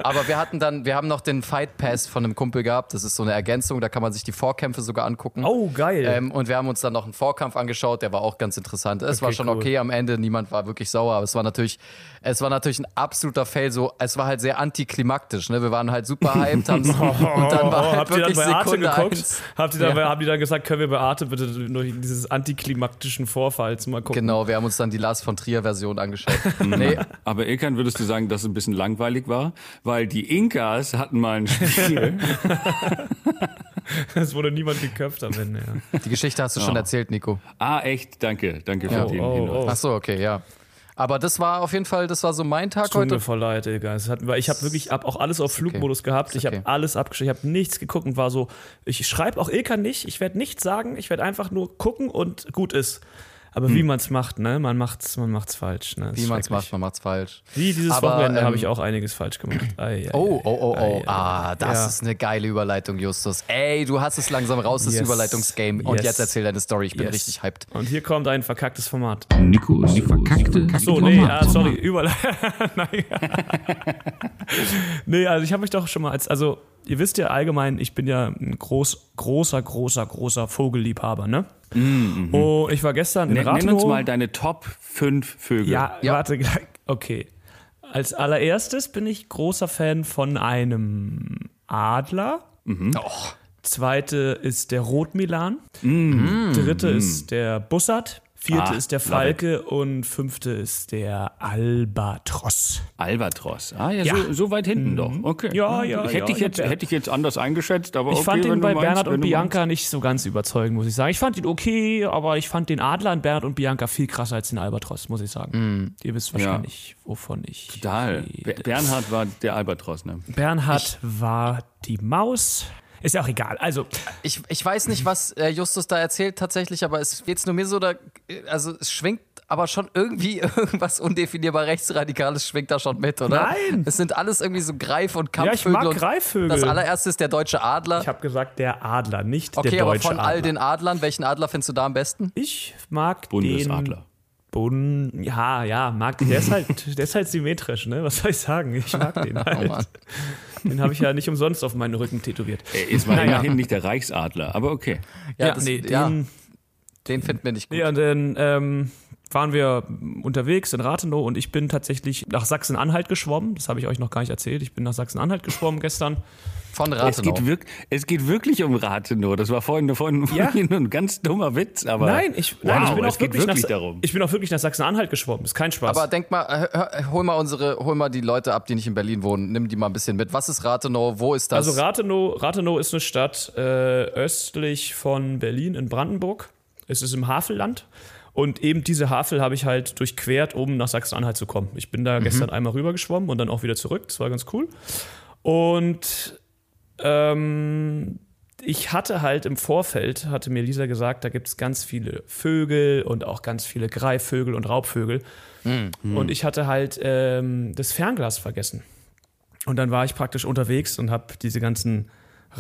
Aber wir hatten dann, wir haben noch den Fight Pass von einem Kumpel gehabt. Das ist so eine Ergänzung, da kann man sich die Vorkämpfe sogar angucken. Oh, geil. Ähm, und wir haben uns dann noch einen Vorkampf angeschaut, der war auch ganz interessant. Es okay, war schon cool. okay am Ende, niemand war wirklich sauer, aber es war natürlich, es war natürlich ein absoluter Fail. So, es war halt sehr antiklimaktisch. Ne? Wir waren halt super hyped, haben und dann war halt Habt wirklich ihr dann bei Sekunde Arte geguckt? Habt ihr dann, ja. haben die dann gesagt, können wir bei Arte bitte nur dieses antiklimaktischen Vorfalls mal gucken? Genau, wir haben uns dann die Lars von Trier Version angeschaut. nee. Aber Ilkan, würdest du sagen, dass es ein bisschen langweilig war? Weil die Inkas hatten mal ein Spiel. es wurde niemand geköpft am Ende, ja. Die Geschichte hast du oh. schon erzählt, Nico. Ah, echt? Danke. Danke für oh, den oh, Hinweis. Oh. Ach so, okay, ja. Aber das war auf jeden Fall, das war so mein Tag tut heute. voll leid, Digga. Hat, weil ich habe wirklich hab auch alles auf Flugmodus okay. gehabt. Ich okay. habe alles abgeschrieben. Ich habe nichts geguckt und war so, ich schreibe auch Ilka nicht. Ich werde nichts sagen. Ich werde einfach nur gucken und gut ist. Aber hm. wie man es macht, ne? Man macht's, man macht's falsch. Ne? Wie man es macht, man macht's falsch. Wie dieses Aber, Wochenende ähm, habe ich auch einiges falsch gemacht. Ai, ai, oh, oh, oh, oh. ah, das ja. ist eine geile Überleitung, Justus. Ey, du hast es langsam raus, das yes. Überleitungsgame. Und yes. jetzt erzähl deine Story. Ich bin yes. richtig hyped. Und hier kommt ein verkacktes Format. Nico, die verkackte. Achso, nee, ah, sorry, Überleitung. nee, also ich habe mich doch schon mal als, also ihr wisst ja allgemein, ich bin ja ein groß, großer, großer, großer Vogelliebhaber, ne? Mhm. Oh, ich war gestern in N Rathenow. Nenn uns mal deine Top 5 Vögel. Ja, ja, warte, okay. Als allererstes bin ich großer Fan von einem Adler. Mhm. Oh. Zweite ist der Rotmilan. Mhm. Dritte mhm. ist der Bussard. Vierte ah, ist der Falke und fünfte ist der Albatros. Albatros. Ah, ja, ja. So, so, weit hinten mhm. doch. Okay. Ja, ja. Ich hätte, ja, ich jetzt, hätte ich jetzt anders eingeschätzt, aber Ich okay, fand ihn bei meinst, Bernhard und Bianca nicht so ganz überzeugend, muss ich sagen. Ich fand ihn okay, aber ich fand den Adler an Bernhard und Bianca viel krasser als den Albatros, muss ich sagen. Mhm. Ihr wisst wahrscheinlich, wovon ich. Total. Bernhard war der Albatros, ne? Bernhard ich war die Maus. Ist ja auch egal. Also. Ich, ich weiß nicht, was äh, Justus da erzählt tatsächlich, aber es wird nur mir so, da, also es schwingt aber schon irgendwie irgendwas undefinierbar Rechtsradikales schwingt da schon mit, oder? Nein! Es sind alles irgendwie so Greif- und Kampfvögel. Ja, ich mag Greifvögel. Das allererste ist der deutsche Adler. Ich habe gesagt, der Adler, nicht okay, der deutsche Adler. Okay, aber von Adler. all den Adlern, welchen Adler findest du da am besten? Ich mag Bundesadler. den Bund, ja, ja, mag den. Der ist halt, der ist halt symmetrisch, ne? Was soll ich sagen? Ich mag den halt. Oh den habe ich ja nicht umsonst auf meinen Rücken tätowiert. Er ist naja. immerhin nicht der Reichsadler, aber okay. Ja, ja das, nee, den, ja, den finden wir nicht gut. Ja, und dann ähm, waren wir unterwegs in Rathenow und ich bin tatsächlich nach Sachsen-Anhalt geschwommen. Das habe ich euch noch gar nicht erzählt. Ich bin nach Sachsen-Anhalt geschwommen gestern. Von Rathenow. Es geht, wirk es geht wirklich um Rathenow. Das war vorhin, vorhin ja. ein ganz dummer Witz. Aber nein, ich, wow, nein, ich bin auch wirklich, wirklich nach, darum. Ich bin auch wirklich nach Sachsen-Anhalt geschwommen. Ist kein Spaß. Aber denk mal, hol mal unsere, hol mal die Leute ab, die nicht in Berlin wohnen. Nimm die mal ein bisschen mit. Was ist Rathenow? Wo ist das? Also Rathenow, Rathenow ist eine Stadt äh, östlich von Berlin in Brandenburg. Es ist im Havelland. Und eben diese Havel habe ich halt durchquert, um nach Sachsen-Anhalt zu kommen. Ich bin da mhm. gestern einmal rüber geschwommen und dann auch wieder zurück. Das war ganz cool. Und ähm, ich hatte halt im Vorfeld, hatte mir Lisa gesagt, da gibt es ganz viele Vögel und auch ganz viele Greifvögel und Raubvögel. Mhm. Und ich hatte halt ähm, das Fernglas vergessen. Und dann war ich praktisch unterwegs und habe diese ganzen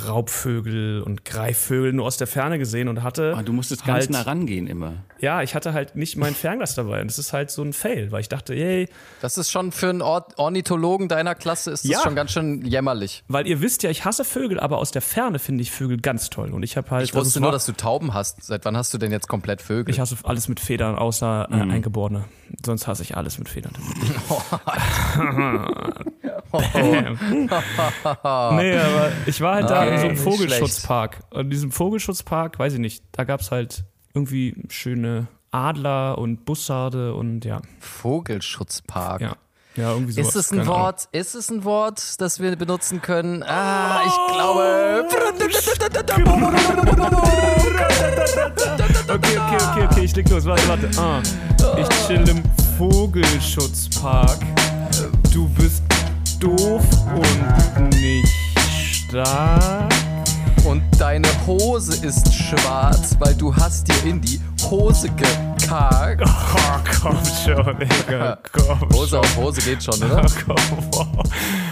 Raubvögel und Greifvögel nur aus der Ferne gesehen und hatte. Ah, du musstest ganz halt, nah rangehen immer. Ja, ich hatte halt nicht mein Fernglas dabei. Und das ist halt so ein Fail, weil ich dachte, yay. Das ist schon für einen Ornithologen deiner Klasse ist das ja, schon ganz schön jämmerlich. Weil ihr wisst ja, ich hasse Vögel, aber aus der Ferne finde ich Vögel ganz toll. Und ich habe halt. Ich wusste nur, dass du Tauben hast. Seit wann hast du denn jetzt komplett Vögel? Ich hasse alles mit Federn, außer äh, mhm. Eingeborene. Sonst hasse ich alles mit Federn. oh, nee, aber ich war halt da in so einem Vogelschutzpark. Und in diesem Vogelschutzpark, weiß ich nicht, da gab es halt irgendwie schöne Adler und Bussarde und ja. Vogelschutzpark. Ja. Ja, irgendwie sowas. Ist es ein Wort? Ahnung. Ist es ein Wort, das wir benutzen können? Ah, ich glaube. okay, okay, okay, okay, ich leg los. Warte, warte. Ah. Ich chill im Vogelschutzpark. Du bist doof und nicht stark. Und deine Hose ist schwarz, weil du hast dir in die Hose gekackt. Oh, komm schon, Digga, komm Hose auf Hose geht schon, oder? komm, wow.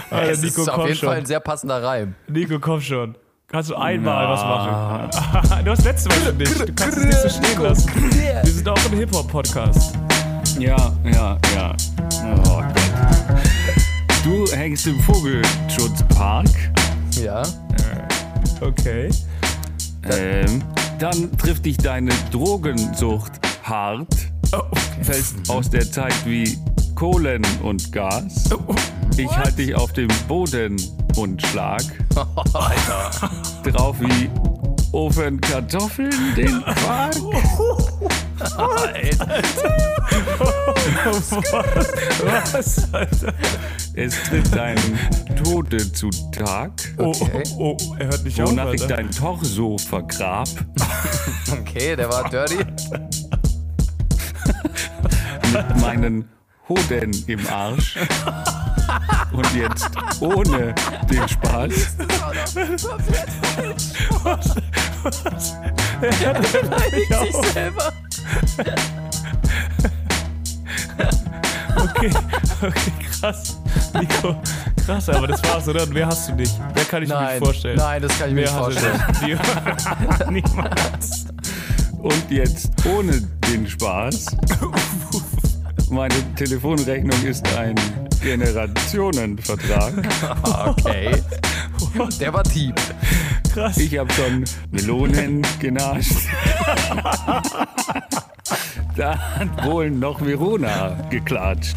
Alter, es Nico, ist auf jeden schon. Fall ein sehr passender Reim. Nico, komm schon. Kannst du einmal Na. was machen? du hast letztes Mal schon nicht. Du kannst es nicht so stehen lassen. Wir sind auch ein Hip-Hop-Podcast. Ja, ja, ja. Oh Gott. Du hängst im Vogelschutzpark. Ja. Okay. Ähm, dann trifft dich deine Drogensucht hart. Oh, okay. Fällst aus der Zeit wie Kohlen und Gas. Oh, ich halte dich auf dem Boden und schlag. Alter. Drauf wie Ofen Kartoffeln den Quark. Alter. Was, Alter? Es tritt dein Tote zu Tag. Okay. Oh, oh, oh, er hört nicht auf, Wonach ich dein Torso vergrab. Okay, der war dirty. Mit meinen Hoden im Arsch. Und jetzt ohne den Spaß. Was? Was? Er beleidigt sich selber. Okay, okay, krass. Nico, krass, aber das war's, oder? Und wer hast du nicht? Wer kann ich nein, mir nicht vorstellen? Nein, das kann ich mir nicht vorstellen. Niemals. Und jetzt ohne den Spaß. Meine Telefonrechnung ist ein Generationenvertrag. Okay. Der war tief. Krass. Ich habe schon Melonen genascht. da hat wohl noch Verona geklatscht.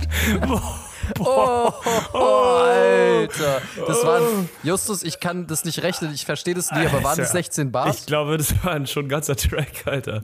Oh, oh, Alter. Das waren, Justus, ich kann das nicht rechnen, ich verstehe das nie, aber waren das 16 Bars? Ich glaube, das war schon ein ganzer Track, Alter.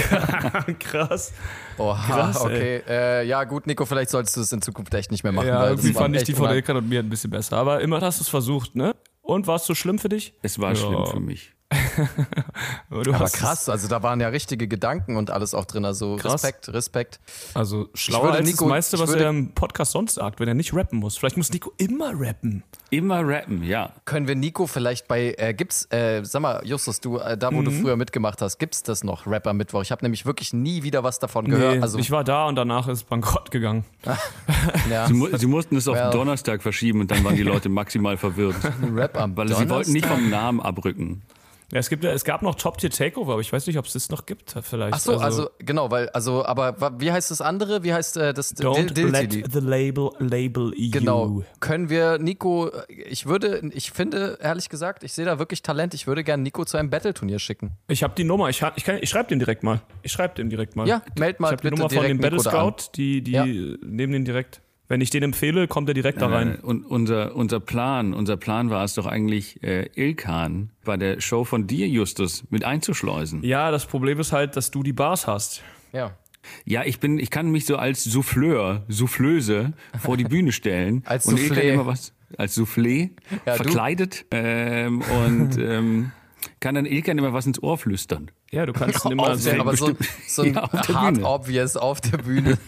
Krass. Oha, Krass, okay. Äh, ja, gut, Nico, vielleicht solltest du es in Zukunft echt nicht mehr machen. Ja, irgendwie fand ich die von Ilkan und mir ein bisschen besser. Aber immer hast du es versucht, ne? Und war es so schlimm für dich? Es war ja. schlimm für mich. Aber krass, also da waren ja richtige Gedanken und alles auch drin. Also krass. Respekt, Respekt. Also schlauer als Nico, das meiste, was er im Podcast sonst sagt, wenn er nicht rappen muss. Vielleicht muss Nico immer rappen. Immer rappen, ja. Können wir Nico vielleicht bei, äh, gibt's, äh, sag mal, Justus, du, äh, da wo mhm. du früher mitgemacht hast, gibt's das noch, Rapper Mittwoch? Ich habe nämlich wirklich nie wieder was davon gehört. Nee, also, ich war da und danach ist bankrott gegangen. ja. sie, mu sie, mussten es auf well. Donnerstag verschieben und dann waren die Leute maximal verwirrt. Rap am Weil Donnerstag? sie wollten nicht vom Namen abrücken. Ja, es, gibt, es gab noch Top Tier Takeover, aber ich weiß nicht, ob es das noch gibt, vielleicht. Ach so, also, also, genau, weil, also, aber wie heißt das andere? Wie heißt äh, das? Don't Dil let the label label you. Genau. Können wir Nico, ich würde, ich finde, ehrlich gesagt, ich sehe da wirklich Talent. Ich würde gerne Nico zu einem Battle-Turnier schicken. Ich habe die Nummer, ich, ich, ich schreibe den direkt mal. Ich schreibe den direkt mal. Ja, meld mal ich bitte die Nummer von dem Battle Scout, die, die ja. nehmen den direkt. Wenn ich den empfehle, kommt er direkt da rein. Äh, und unser, unser Plan, unser Plan war es doch eigentlich, äh, Ilkan bei der Show von dir, Justus, mit einzuschleusen. Ja, das Problem ist halt, dass du die Bars hast. Ja. Ja, ich bin, ich kann mich so als Souffleur, Soufflöse vor die Bühne stellen. als und Soufflé. immer was, als Soufflé, ja, verkleidet ähm, und ähm, kann dann Ilkan immer was ins Ohr flüstern. Ja, du kannst ihn immer sehen. Aber so, so ein ja, Bühne. obvious auf der Bühne.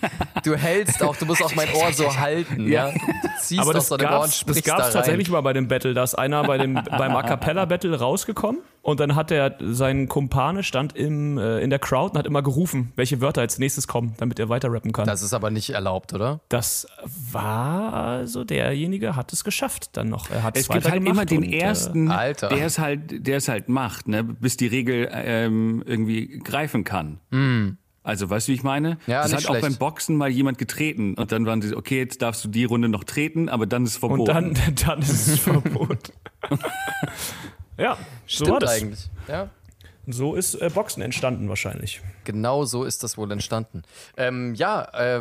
Du hältst auch, du musst auch mein Ohr so halten. Ja. ja. Du ziehst aber das gab es tatsächlich mal bei dem Battle, da ist einer bei dem, beim A Cappella Battle rausgekommen und dann hat er seinen Kumpane stand im, äh, in der Crowd und hat immer gerufen, welche Wörter als nächstes kommen, damit er weiter rappen kann. Das ist aber nicht erlaubt, oder? Das war also derjenige hat es geschafft dann noch. Er hat es gibt halt immer den und, äh, ersten, äh, der es halt, der es halt macht, ne, bis die Regel ähm, irgendwie greifen kann. Mm. Also, weißt du, wie ich meine? Ja, das hat schlecht. auch beim Boxen mal jemand getreten und dann waren sie, okay, jetzt darfst du die Runde noch treten, aber dann ist es verboten. Und dann, dann ist es verboten. ja, Stimmt so war das. eigentlich. Ja. So ist äh, Boxen entstanden wahrscheinlich. Genau so ist das wohl entstanden. Ähm, ja, äh,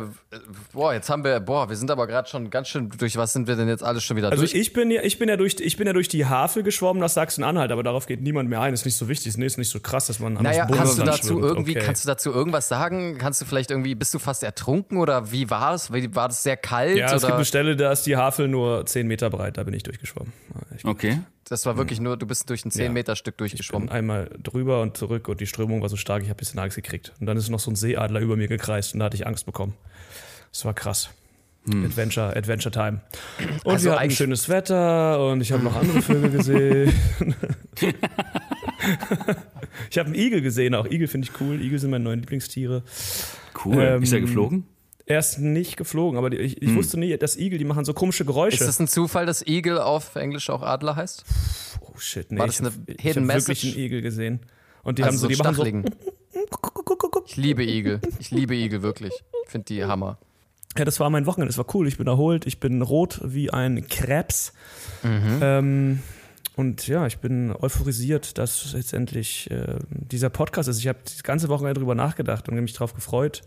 boah, jetzt haben wir, boah, wir sind aber gerade schon ganz schön durch was sind wir denn jetzt alles schon wieder also durch? Also ich bin ja, ich bin ja durch, ich bin ja durch die Havel geschwommen nach Sachsen-Anhalt, aber darauf geht niemand mehr ein. Ist nicht so wichtig, nee, ist nicht so krass, dass man naja, kannst du dazu schwimmt. irgendwie, okay. kannst du dazu irgendwas sagen? Kannst du vielleicht irgendwie, bist du fast ertrunken oder wie war es? War das sehr kalt? Ja, es oder? gibt eine Stelle, da ist die Havel nur 10 Meter breit, da bin ich durchgeschwommen. Ich okay. Das war wirklich nur, du bist durch ein 10 Meter Stück durchgeschwommen. Ich bin einmal drüber und zurück und die Strömung war so stark, ich habe ein bisschen Angst gekriegt. Und dann ist noch so ein Seeadler über mir gekreist und da hatte ich Angst bekommen. Das war krass. Hm. Adventure, Adventure Time. Und also wir hatten schönes Wetter und ich habe noch andere Vögel gesehen. ich habe einen Igel gesehen, auch Igel finde ich cool. Igel sind meine neuen Lieblingstiere. Cool. Ähm, ist er geflogen? Er ist nicht geflogen, aber ich, ich hm. wusste nie, dass Igel, die machen so komische Geräusche. Ist das ein Zufall, dass Igel auf Englisch auch Adler heißt? Oh shit, nee. War das eine ich habe hab wirklich einen Igel gesehen. Und die also haben so, die Stachligen. machen so. Ich liebe Igel. Ich liebe Igel wirklich. Ich finde die Hammer. Ja, das war mein Wochenende. Das war cool. Ich bin erholt. Ich bin rot wie ein Krebs. Mhm. Ähm, und ja, ich bin euphorisiert, dass letztendlich äh, dieser Podcast ist. Ich habe das ganze Wochenende darüber nachgedacht und mich darauf gefreut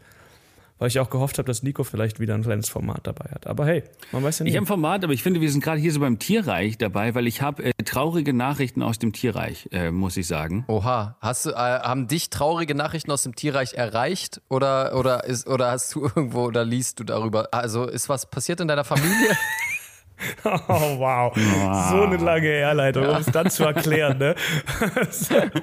weil ich auch gehofft habe, dass Nico vielleicht wieder ein kleines Format dabei hat. Aber hey, man weiß ja nicht. Ich habe ein Format, aber ich finde, wir sind gerade hier so beim Tierreich dabei, weil ich habe äh, traurige Nachrichten aus dem Tierreich, äh, muss ich sagen. Oha, hast du, äh, haben dich traurige Nachrichten aus dem Tierreich erreicht oder oder ist oder hast du irgendwo oder liest du darüber? Also ist was passiert in deiner Familie? Oh, wow. wow. So eine lange Herleitung, um es dann zu erklären, ne?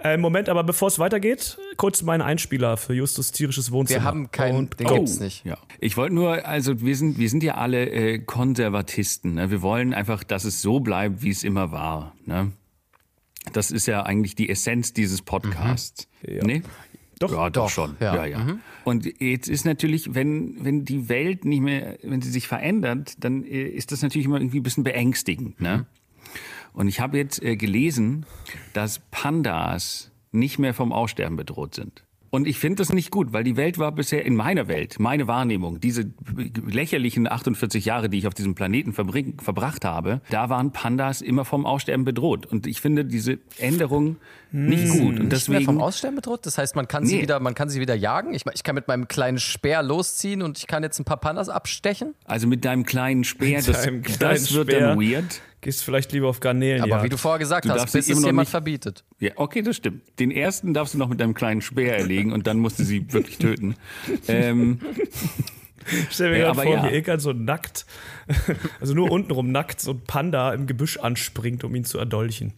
Äh, Moment, aber bevor es weitergeht, kurz mein Einspieler für Justus tierisches Wohnzimmer. Wir haben keinen, den oh. gibt's nicht. Ja. Ich wollte nur, also wir sind, wir sind ja alle äh, Konservatisten. Ne? Wir wollen einfach, dass es so bleibt, wie es immer war. Ne? Das ist ja eigentlich die Essenz dieses Podcasts. Mhm. Ja. Nee? Doch, ja, doch, doch schon. Ja, ja. ja. Mhm. Und jetzt ist natürlich, wenn, wenn die Welt nicht mehr, wenn sie sich verändert, dann äh, ist das natürlich immer irgendwie ein bisschen beängstigend. Ne? Mhm. Und ich habe jetzt äh, gelesen, dass Pandas nicht mehr vom Aussterben bedroht sind. Und ich finde das nicht gut, weil die Welt war bisher in meiner Welt, meine Wahrnehmung, diese lächerlichen 48 Jahre, die ich auf diesem Planeten verbracht habe, da waren Pandas immer vom Aussterben bedroht. Und ich finde diese Änderung nicht hm, gut. Und deswegen, nicht mehr vom Aussterben bedroht? Das heißt, man kann sie wieder, man kann sie wieder jagen? Ich, ich kann mit meinem kleinen Speer losziehen und ich kann jetzt ein paar Pandas abstechen? Also mit deinem kleinen Speer, das, das wird Speer. dann weird gehst vielleicht lieber auf Garnelen. Aber wie du vorher gesagt du hast, bis es jemand nicht, verbietet. Ja, okay, das stimmt. Den ersten darfst du noch mit deinem kleinen Speer erlegen und dann musst du sie wirklich töten. ähm, Stell mir ja, gerade vor, ja. wie Ekan so nackt, also nur untenrum nackt, so ein Panda im Gebüsch anspringt, um ihn zu erdolchen.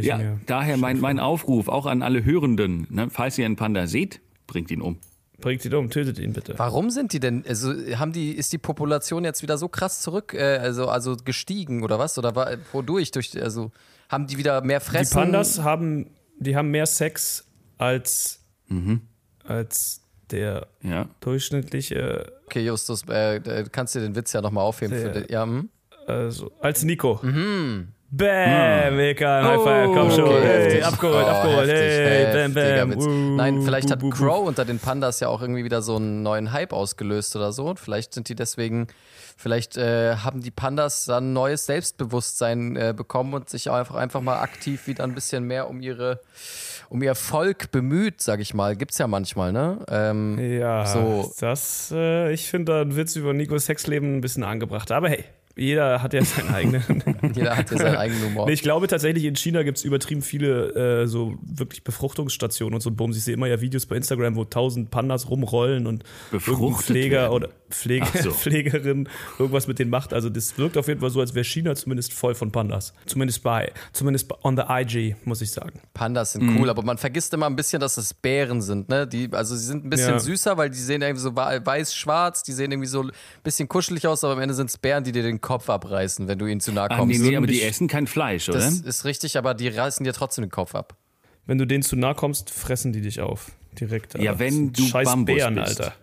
ja, daher mein, mein Aufruf auch an alle Hörenden, ne, falls ihr einen Panda seht, bringt ihn um. Bringt ihn um, tötet ihn bitte. Warum sind die denn, also haben die, ist die Population jetzt wieder so krass zurück, äh, also, also gestiegen oder was? Oder war, wodurch? Durch, also haben die wieder mehr Fressen? Die Pandas haben, die haben mehr Sex als, mhm. als der ja. durchschnittliche. Okay, Justus, äh, kannst du den Witz ja nochmal aufheben? Der, den, ja, hm? also, als Nico. Mhm. Bam, hm. Mika, High Five, komm schon. Okay, hey, abgeholt, oh, abgeholt. Heftig, hey, bam, bam. Uh, Nein, vielleicht hat Crow unter den Pandas ja auch irgendwie wieder so einen neuen Hype ausgelöst oder so. Vielleicht sind die deswegen, vielleicht äh, haben die Pandas dann neues Selbstbewusstsein äh, bekommen und sich einfach, einfach mal aktiv wieder ein bisschen mehr um ihre um ihr Volk bemüht, sag ich mal. Gibt's ja manchmal, ne? Ähm, ja, so. das, äh, ich finde da ein Witz über Nikos Sexleben ein bisschen angebracht. Aber hey, jeder hat ja seinen eigenen. jeder hat ja seinen eigenen Humor. Nee, ich glaube tatsächlich, in China gibt es übertrieben viele äh, so wirklich Befruchtungsstationen und so Bums. Ich sehe immer ja Videos bei Instagram, wo tausend Pandas rumrollen und Pfleger werden. oder Pflege, so. Pflegerin irgendwas mit denen macht. Also das wirkt auf jeden Fall so, als wäre China zumindest voll von Pandas. Zumindest bei, zumindest on the IG, muss ich sagen. Pandas sind mhm. cool, aber man vergisst immer ein bisschen, dass es Bären sind. Ne? Die, also sie sind ein bisschen ja. süßer, weil die sehen irgendwie so weiß-schwarz, die sehen irgendwie so ein bisschen kuschelig aus, aber am Ende sind es Bären, die dir den Kopf abreißen, wenn du ihnen zu nahe kommst. Ah, nee, nee, aber die essen kein Fleisch, oder? Das ist richtig, aber die reißen dir trotzdem den Kopf ab. Wenn du denen zu nahe kommst, fressen die dich auf. Direkt. Ja, wenn du Scheiß Bambus Bären, bist. Alter.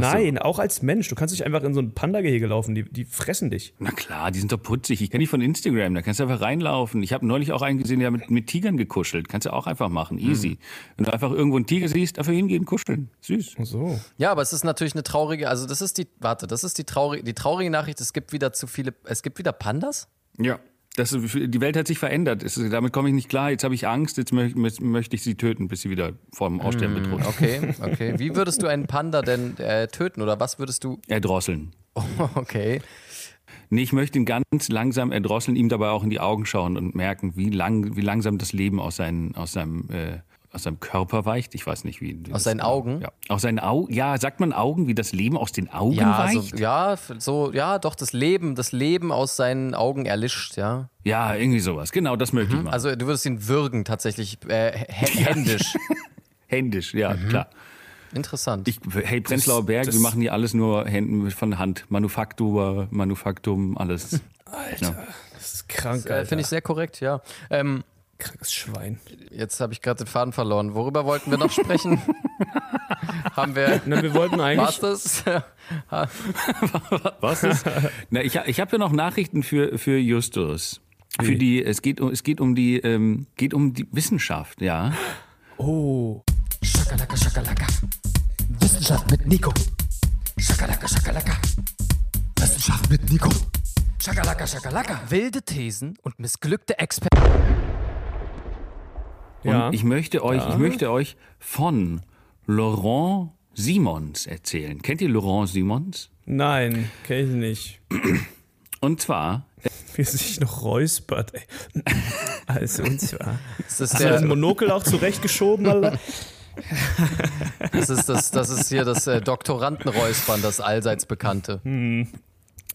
Nein, so. auch als Mensch. Du kannst nicht einfach in so ein Panda-Gehege laufen. Die, die fressen dich. Na klar, die sind doch putzig. Ich kenne die von Instagram. Da kannst du einfach reinlaufen. Ich habe neulich auch einen gesehen, der mit, mit Tigern gekuschelt. Kannst du auch einfach machen. Easy. Mhm. Wenn du einfach irgendwo einen Tiger siehst, dafür hingehen, kuscheln. Süß. Ach so. Ja, aber es ist natürlich eine traurige, also das ist die, warte, das ist die traurige, die traurige Nachricht. Es gibt wieder zu viele, es gibt wieder Pandas? Ja. Das, die Welt hat sich verändert. Es, damit komme ich nicht klar. Jetzt habe ich Angst. Jetzt mö möchte ich sie töten, bis sie wieder vor dem Aussterben hm, bedroht. Okay, okay. Wie würdest du einen Panda denn äh, töten oder was würdest du? Erdrosseln. Oh, okay. Nee, ich möchte ihn ganz langsam erdrosseln, ihm dabei auch in die Augen schauen und merken, wie, lang, wie langsam das Leben aus, seinen, aus seinem äh, aus seinem Körper weicht. Ich weiß nicht, wie. Aus seinen Augen? Ja. Aus seinen Augen. Ja, sagt man Augen, wie das Leben aus den Augen ja, weicht? So, ja, so, ja, doch, das Leben, das Leben aus seinen Augen erlischt, ja. Ja, irgendwie sowas. Genau, das möchte mhm. ich mal. Also du würdest ihn würgen, tatsächlich äh, händisch. händisch, ja, mhm. klar. Interessant. Ich, hey, Prenzlauer Berg, wir machen hier alles nur Händen von Hand. Manufaktur, Manufaktum, alles. Alter, ja. das ist krank. Äh, Finde ich sehr korrekt, ja. Ähm, Krankes Schwein. Jetzt habe ich gerade den Faden verloren. Worüber wollten wir noch sprechen? Haben wir. Na, wir wollten eigentlich. Was das? Was ist? Na, ich ich habe ja noch Nachrichten für, für Justus. Für die, es geht, es geht um die, ähm, geht um die Wissenschaft, ja. Oh. Schakalaka, Schakalaka. Wissenschaft mit Nico. Schakalaka, Schakalaka. Wissenschaft mit Nico. Schakalaka, Schakalaka. Wilde Thesen und missglückte Experten. Und ja. ich möchte euch, ja. ich möchte euch von Laurent Simons erzählen. Kennt ihr Laurent Simons? Nein, kenne ich nicht. Und zwar. Wie er sich noch räuspert, ey. Also, und zwar. Ist das Hast der, du das Monokel auch zurechtgeschoben, Alter? Das ist, das, das ist hier das äh, Doktorandenräuspern, das allseits bekannte. Hm.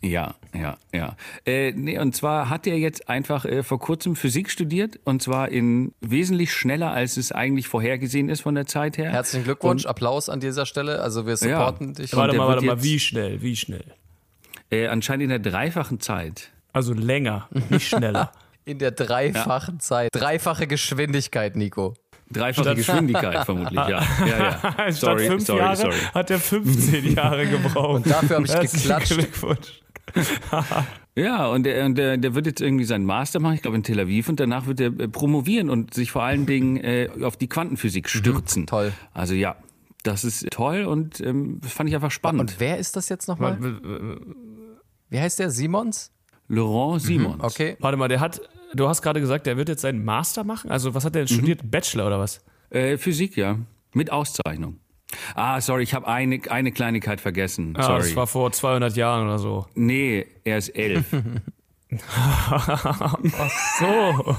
Ja, ja, ja. Äh, nee, und zwar hat er jetzt einfach äh, vor kurzem Physik studiert und zwar in wesentlich schneller, als es eigentlich vorhergesehen ist von der Zeit her. Herzlichen Glückwunsch, und, Applaus an dieser Stelle. Also wir supporten ja. dich. Warte mal, warte mal, wie schnell, wie schnell? Äh, anscheinend in der dreifachen Zeit. Also länger, nicht schneller. in der dreifachen ja. Zeit. Dreifache Geschwindigkeit, Nico. Dreifache Statt Geschwindigkeit vermutlich, ja. ja, ja. Sorry, fünf sorry, Jahre sorry. hat er 15 Jahre gebraucht. Und dafür habe ich geklatscht. Glückwunsch. ja, und, der, und der, der, wird jetzt irgendwie seinen Master machen, ich glaube in Tel Aviv, und danach wird er äh, promovieren und sich vor allen Dingen äh, auf die Quantenphysik mhm, stürzen. Mhm, toll. Also ja, das ist toll und ähm, das fand ich einfach spannend. Und wer ist das jetzt nochmal? Wie heißt der? Simons? Laurent Simons. Mhm, okay. Warte mal, der hat, du hast gerade gesagt, der wird jetzt seinen Master machen? Also was hat der denn mhm. studiert? Bachelor oder was? Äh, Physik, ja. Mit Auszeichnung. Ah, sorry, ich habe eine, eine Kleinigkeit vergessen. Ah, sorry. das war vor 200 Jahren oder so. Nee, er ist elf. Ach so.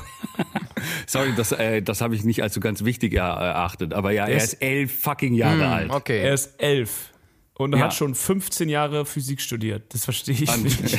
Sorry, das, äh, das habe ich nicht als so ganz wichtig erachtet. Aber ja, er, er ist, ist, elf fucking Jahre mh, hm, alt. Okay. Er ist elf. Und ja. hat schon 15 Jahre Physik studiert. Das verstehe ich An nicht.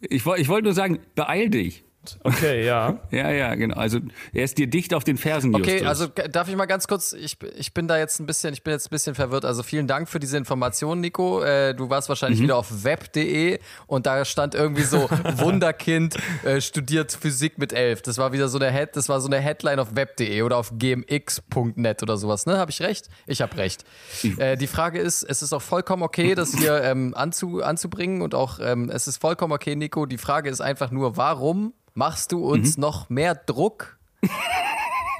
ich, ich wollte nur sagen, beeil dich. Okay, ja. ja, ja, genau. Also er ist dir dicht auf den Fersen. Okay, Justus. also darf ich mal ganz kurz, ich, ich bin da jetzt ein bisschen, ich bin jetzt ein bisschen verwirrt. Also vielen Dank für diese Information, Nico. Äh, du warst wahrscheinlich mhm. wieder auf web.de und da stand irgendwie so Wunderkind äh, studiert Physik mit elf. Das war wieder so eine Head, das war so eine Headline auf web.de oder auf gmx.net oder sowas. Ne, habe ich recht? Ich habe recht. Äh, die Frage ist, es ist auch vollkommen okay, das hier ähm, anzu, anzubringen und auch ähm, es ist vollkommen okay, Nico. Die Frage ist einfach nur, warum machst du uns mhm. noch mehr Druck?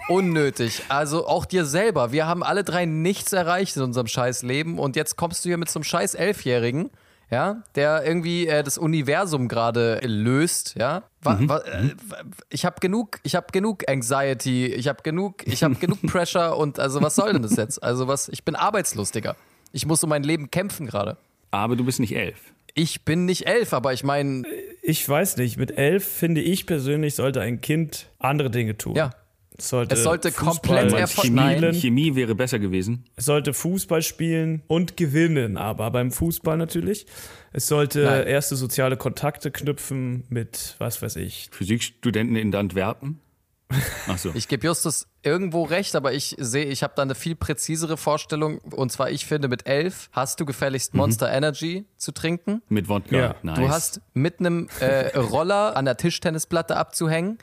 Unnötig. Also auch dir selber. Wir haben alle drei nichts erreicht in unserem scheiß Leben und jetzt kommst du hier mit so einem scheiß Elfjährigen, ja, der irgendwie äh, das Universum gerade löst, ja. Wa, mhm. wa, äh, ich habe genug, ich habe genug Anxiety, ich habe genug, ich habe genug Pressure und also was soll denn das jetzt? Also was, ich bin arbeitslustiger. Ich muss um mein Leben kämpfen gerade. Aber du bist nicht elf. Ich bin nicht elf, aber ich meine. Ich weiß nicht. Mit elf finde ich persönlich, sollte ein Kind andere Dinge tun. Ja. Es sollte, es sollte komplett Chemie, Chemie wäre besser gewesen. Es sollte Fußball spielen und gewinnen, aber beim Fußball natürlich. Es sollte Nein. erste soziale Kontakte knüpfen mit, was weiß ich. Physikstudenten in Antwerpen? Ach so. Ich gebe Justus irgendwo recht, aber ich sehe, ich habe da eine viel präzisere Vorstellung. Und zwar, ich finde, mit elf hast du gefälligst mhm. Monster mhm. Energy zu trinken. Mit Wodka. Ja. Nice. Du hast mit einem äh, Roller an der Tischtennisplatte abzuhängen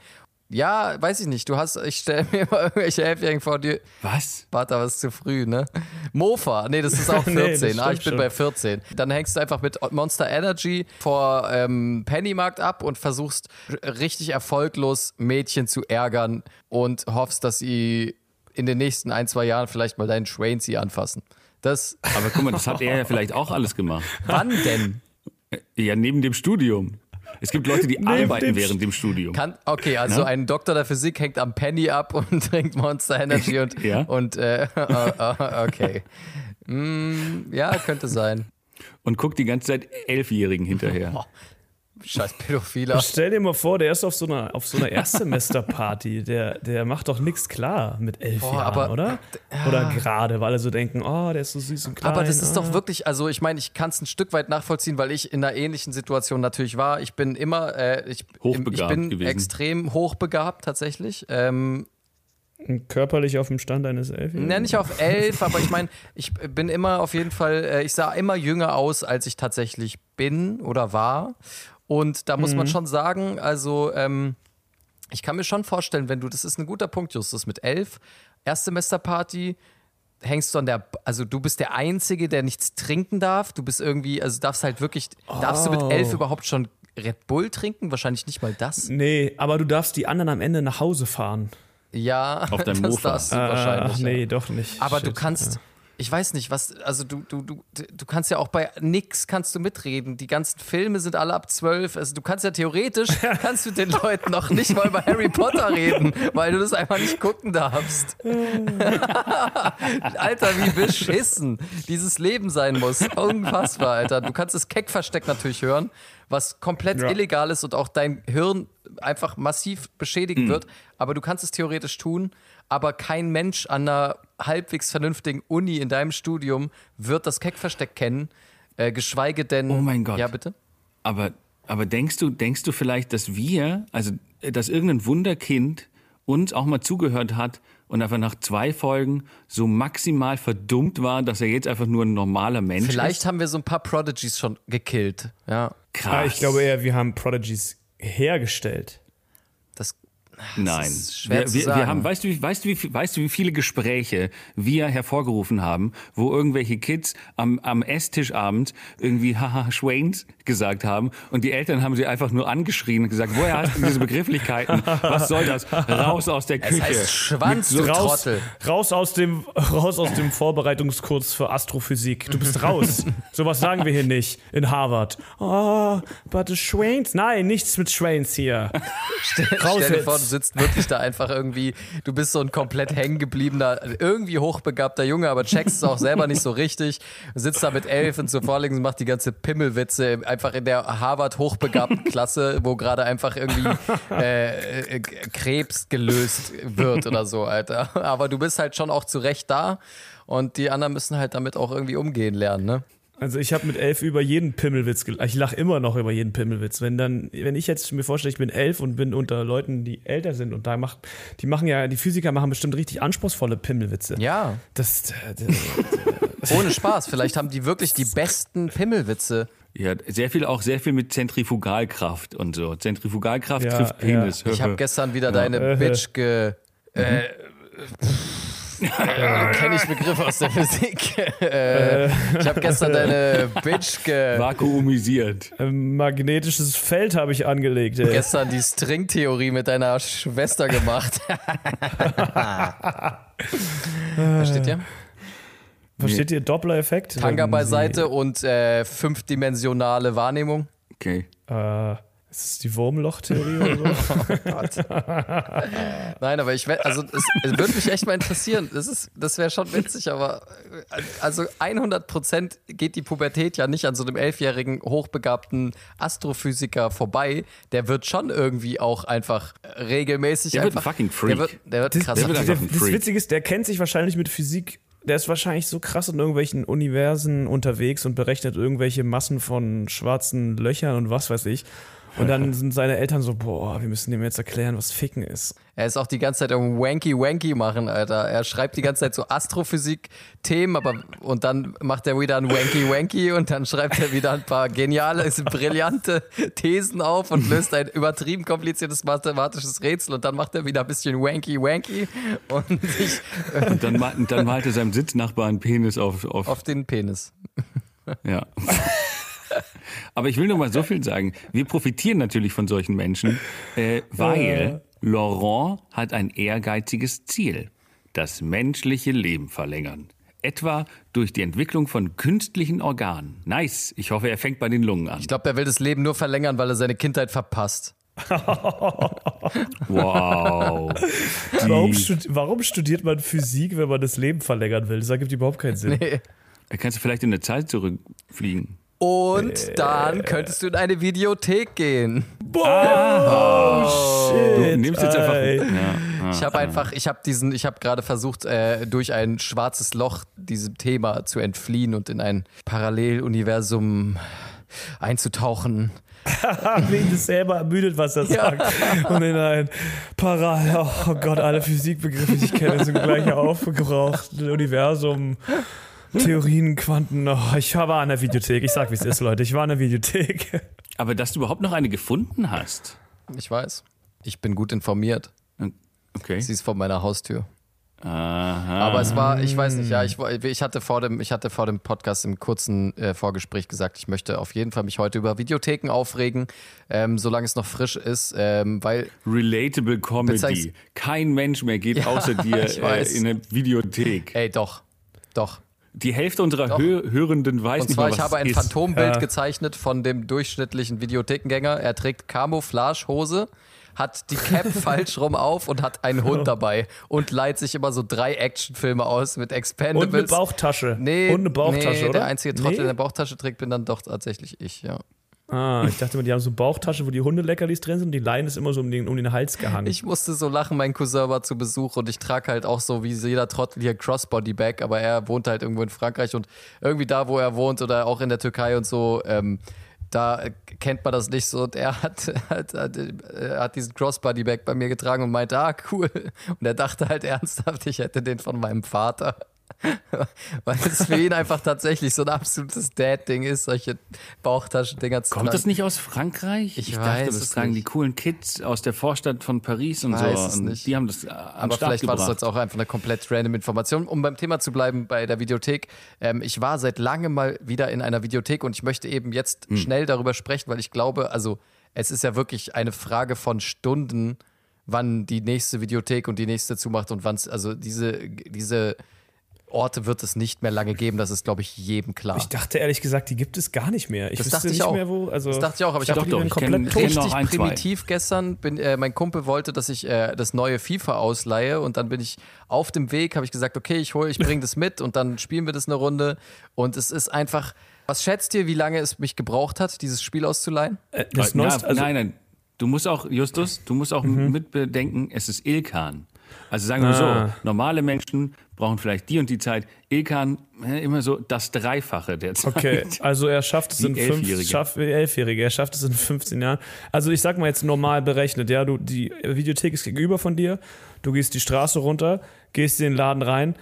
ja, weiß ich nicht. Du hast, ich stelle mir immer irgendwelche Elfjährigen vor dir. Was? Warte, aber es ist zu früh, ne? Mofa, nee, das ist auch 14. nee, ah, ich bin schon. bei 14. Dann hängst du einfach mit Monster Energy vor ähm, Pennymarkt ab und versuchst richtig erfolglos Mädchen zu ärgern und hoffst, dass sie in den nächsten ein, zwei Jahren vielleicht mal deinen Schwainsy anfassen. Das aber guck mal, das hat er ja vielleicht auch alles gemacht. Wann denn? Ja, neben dem Studium. Es gibt Leute, die arbeiten während dem Studium. Kann, okay, also ja? ein Doktor der Physik hängt am Penny ab und trinkt Monster Energy und, ja? und äh, oh, okay. Mm, ja, könnte sein. Und guckt die ganze Zeit Elfjährigen hinterher. Oh, Scheiß Pädophiler. Stell dir mal vor, der ist auf so einer, auf so einer Erstsemesterparty. Der, der macht doch nichts klar mit elf Boah, Jahren, aber, oder? Ja. Oder gerade, weil alle so denken, oh, der ist so süß und klein. Aber das ist ah. doch wirklich, also ich meine, ich kann es ein Stück weit nachvollziehen, weil ich in einer ähnlichen Situation natürlich war. Ich bin immer, äh, ich, hochbegabt ich bin gewesen. extrem hochbegabt tatsächlich. Ähm, Körperlich auf dem Stand eines Elfjährigen? Ne, nicht auf elf, aber ich meine, ich bin immer auf jeden Fall, äh, ich sah immer jünger aus, als ich tatsächlich bin oder war. Und da muss mhm. man schon sagen, also ähm, ich kann mir schon vorstellen, wenn du, das ist ein guter Punkt, Justus, mit elf, Erstsemesterparty, hängst du an der, also du bist der Einzige, der nichts trinken darf. Du bist irgendwie, also darfst halt wirklich, oh. darfst du mit elf oh. überhaupt schon Red Bull trinken? Wahrscheinlich nicht mal das. Nee, aber du darfst die anderen am Ende nach Hause fahren. Ja, auf deinem das Mofa. darfst du wahrscheinlich. Ach, nee, ja. doch nicht. Aber Shit, du kannst, ja ich weiß nicht, was, also du, du, du, du kannst ja auch bei nix kannst du mitreden. Die ganzen Filme sind alle ab zwölf. Also du kannst ja theoretisch, kannst du den Leuten noch nicht mal über Harry Potter reden, weil du das einfach nicht gucken darfst. Alter, wie beschissen dieses Leben sein muss. Unfassbar, Alter. Du kannst das Keckversteck natürlich hören, was komplett ja. illegal ist und auch dein Hirn einfach massiv beschädigen mhm. wird. Aber du kannst es theoretisch tun, aber kein Mensch an einer halbwegs vernünftigen Uni in deinem Studium wird das Keckversteck kennen, äh, geschweige denn. Oh mein Gott. Ja, bitte? Aber, aber denkst du, denkst du vielleicht, dass wir, also dass irgendein Wunderkind uns auch mal zugehört hat und einfach nach zwei Folgen so maximal verdummt war, dass er jetzt einfach nur ein normaler Mensch Vielleicht ist? Vielleicht haben wir so ein paar Prodigies schon gekillt. Ja. Krass. Ja, ich glaube eher, wir haben Prodigies hergestellt. Das Nein. Wir, wir, wir, haben, weißt du, weißt du, wie, weißt du, wie viele Gespräche wir hervorgerufen haben, wo irgendwelche Kids am, am Esstisch abends irgendwie haha Schwains gesagt haben und die Eltern haben sie einfach nur angeschrien und gesagt, woher hast du diese Begrifflichkeiten? Was soll das? Raus aus der Küche. Es heißt Schwanz, so, raus, Trottel. Raus aus dem, raus aus dem Vorbereitungskurs für Astrophysik. Du bist raus. Sowas sagen wir hier nicht in Harvard. Oh, but the Schwains? Nein, nichts mit Schwains hier. raus vor, sitzt wirklich da einfach irgendwie, du bist so ein komplett hängengebliebener, irgendwie hochbegabter Junge, aber checkst es auch selber nicht so richtig. Sitzt da mit elf und zur Vorlesung macht die ganze Pimmelwitze einfach in der Harvard hochbegabten Klasse, wo gerade einfach irgendwie äh, äh, Krebs gelöst wird oder so, Alter. Aber du bist halt schon auch zu Recht da und die anderen müssen halt damit auch irgendwie umgehen lernen, ne? Also ich habe mit elf über jeden Pimmelwitz gelacht. Ich lache immer noch über jeden Pimmelwitz. Wenn dann, wenn ich jetzt mir vorstelle, ich bin elf und bin unter Leuten, die älter sind und da macht, die machen ja, die Physiker machen bestimmt richtig anspruchsvolle Pimmelwitze. Ja. Das, das, das ohne Spaß. Vielleicht haben die wirklich die besten Pimmelwitze. Ja, sehr viel auch sehr viel mit Zentrifugalkraft und so. Zentrifugalkraft ja, trifft Penis. Ja. Ich habe gestern wieder deine Bitch ge. Äh, äh, Kenne ich Begriffe aus der Physik. äh, ich habe gestern deine Bitch ge vakuumisiert. Ein magnetisches Feld habe ich angelegt. Ey. Gestern die Stringtheorie mit deiner Schwester gemacht. Versteht ihr? Versteht ihr Doppler-Effekt? Tanga beiseite und äh, fünfdimensionale Wahrnehmung. Okay. Äh, ist das die Wurmloch-Theorie oder so? oh Gott. Nein, aber ich also es, es würde mich echt mal interessieren. Das, ist, das wäre schon witzig, aber also 100% geht die Pubertät ja nicht an so einem elfjährigen hochbegabten Astrophysiker vorbei. Der wird schon irgendwie auch einfach regelmäßig der einfach. Wird ein fucking Freak. Der wird, der wird krass. Der, der, das Witzige ist, der kennt sich wahrscheinlich mit Physik der ist wahrscheinlich so krass in irgendwelchen Universen unterwegs und berechnet irgendwelche Massen von schwarzen Löchern und was weiß ich. Und dann sind seine Eltern so, boah, wir müssen dem jetzt erklären, was Ficken ist. Er ist auch die ganze Zeit um Wanky Wanky machen, Alter. Er schreibt die ganze Zeit so Astrophysik-Themen, aber und dann macht er wieder ein Wanky Wanky und dann schreibt er wieder ein paar geniale, brillante Thesen auf und löst ein übertrieben kompliziertes mathematisches Rätsel und dann macht er wieder ein bisschen Wanky Wanky und, ich, und dann, dann malt er seinem Sitznachbarn Penis auf, auf. Auf den Penis. Ja. Aber ich will nur mal so viel sagen. Wir profitieren natürlich von solchen Menschen, äh, weil Laurent hat ein ehrgeiziges Ziel. Das menschliche Leben verlängern. Etwa durch die Entwicklung von künstlichen Organen. Nice. Ich hoffe, er fängt bei den Lungen an. Ich glaube, er will das Leben nur verlängern, weil er seine Kindheit verpasst. wow. Warum, studi warum, studiert man Physik, wenn man das Leben verlängern will? Das ergibt überhaupt keinen Sinn. Nee. Kannst du vielleicht in der Zeit zurückfliegen? Und dann könntest du in eine Videothek gehen. Boah, oh, shit. Du nimmst jetzt einfach. Ja, ah, ich habe einfach, ich habe diesen, ich habe gerade versucht, äh, durch ein schwarzes Loch diesem Thema zu entfliehen und in ein Paralleluniversum einzutauchen. Wen das selber ermüdet, was er sagt. Und in ein Parallel, oh Gott, alle Physikbegriffe, die ich kenne, sind gleich aufgebraucht. Universum. Theorien, Quanten. Oh, ich war an der Videothek. Ich sag, wie es ist, Leute. Ich war an der Videothek. Aber dass du überhaupt noch eine gefunden hast. Ich weiß. Ich bin gut informiert. Okay. Sie ist vor meiner Haustür. Aha. Aber es war, ich weiß nicht, ja, ich, ich, hatte, vor dem, ich hatte vor dem Podcast im kurzen äh, Vorgespräch gesagt, ich möchte auf jeden Fall mich heute über Videotheken aufregen, ähm, solange es noch frisch ist, ähm, weil. Relatable Comedy. Kein Mensch mehr geht ja, außer dir äh, in eine Videothek. Ey, doch. Doch die Hälfte unserer Hör Hörenden weiß Und nicht zwar, was ich habe ein ist. Phantombild ja. gezeichnet von dem durchschnittlichen Videothekengänger. Er trägt Camouflagehose, hat die Cap falsch rum auf und hat einen Hund dabei und leiht sich immer so drei Actionfilme aus mit Expendables. Und eine Bauchtasche. Nee, und eine Bauchtasche, nee, oder? der einzige Trottel, nee? der eine Bauchtasche trägt, bin dann doch tatsächlich ich, ja. Ah, ich dachte immer, die haben so Bauchtaschen, wo die Hundeleckerlis drin sind und die Leine ist immer so um den, um den Hals gehangen. Ich musste so lachen, mein Cousin war zu Besuch und ich trage halt auch so wie jeder Trottel hier Crossbody-Bag, aber er wohnt halt irgendwo in Frankreich und irgendwie da, wo er wohnt oder auch in der Türkei und so, ähm, da kennt man das nicht so. Und er hat, hat, hat, hat diesen Crossbody-Bag bei mir getragen und meinte, ah, cool. Und er dachte halt ernsthaft, ich hätte den von meinem Vater. Weil es für ihn einfach tatsächlich so ein absolutes Dad-Ding ist, solche Bauchtaschendinger zu Kommt das nicht aus Frankreich? Ich, ich weiß dachte, das tragen die coolen Kids aus der Vorstadt von Paris und Weiß so. es Und nicht. Die haben das äh, Aber Start vielleicht war das gebracht. jetzt auch einfach eine komplett random Information. Um beim Thema zu bleiben bei der Videothek. Ähm, ich war seit langem mal wieder in einer Videothek und ich möchte eben jetzt Hm. schnell darüber sprechen, weil ich glaube, also es ist ja wirklich eine Frage von Stunden, wann die nächste Videothek und die nächste zumacht und wann es, also diese, diese Orte wird es nicht mehr lange geben. Das ist, glaube ich, jedem klar. Ich dachte ehrlich gesagt, die gibt es gar nicht mehr. Ich Das dachte ich nicht auch. mehr, wo. Also, das dachte ich auch, aber ich dachte, habe ich komplett kenn- richtig noch ein, zwei. primitiv gestern. Bin, äh, mein Kumpel wollte, dass ich äh, das neue FIFA ausleihe und dann bin ich auf dem Weg, habe ich gesagt, okay, ich hole, ich bringe das mit und dann spielen wir das eine Runde. Und es ist einfach. Was schätzt ihr, wie lange es mich gebraucht hat, dieses Spiel auszuleihen? Äh, Das Na, Neueste, also, nein, nein. Du musst auch, Justus, du musst auch Mhm. mitbedenken, es ist Ilkan. Also sagen wir Ah. so, normale Menschen brauchen vielleicht die und die Zeit. Ilkan, immer so das Dreifache der Zeit. Okay, also er schafft es Die in fünf, schaff, äh, Elfjährige, er schafft es in 15 Jahren. Also ich sag mal jetzt normal berechnet, ja, du, die Videothek ist gegenüber von dir, du gehst die Straße runter, gehst in den Laden rein,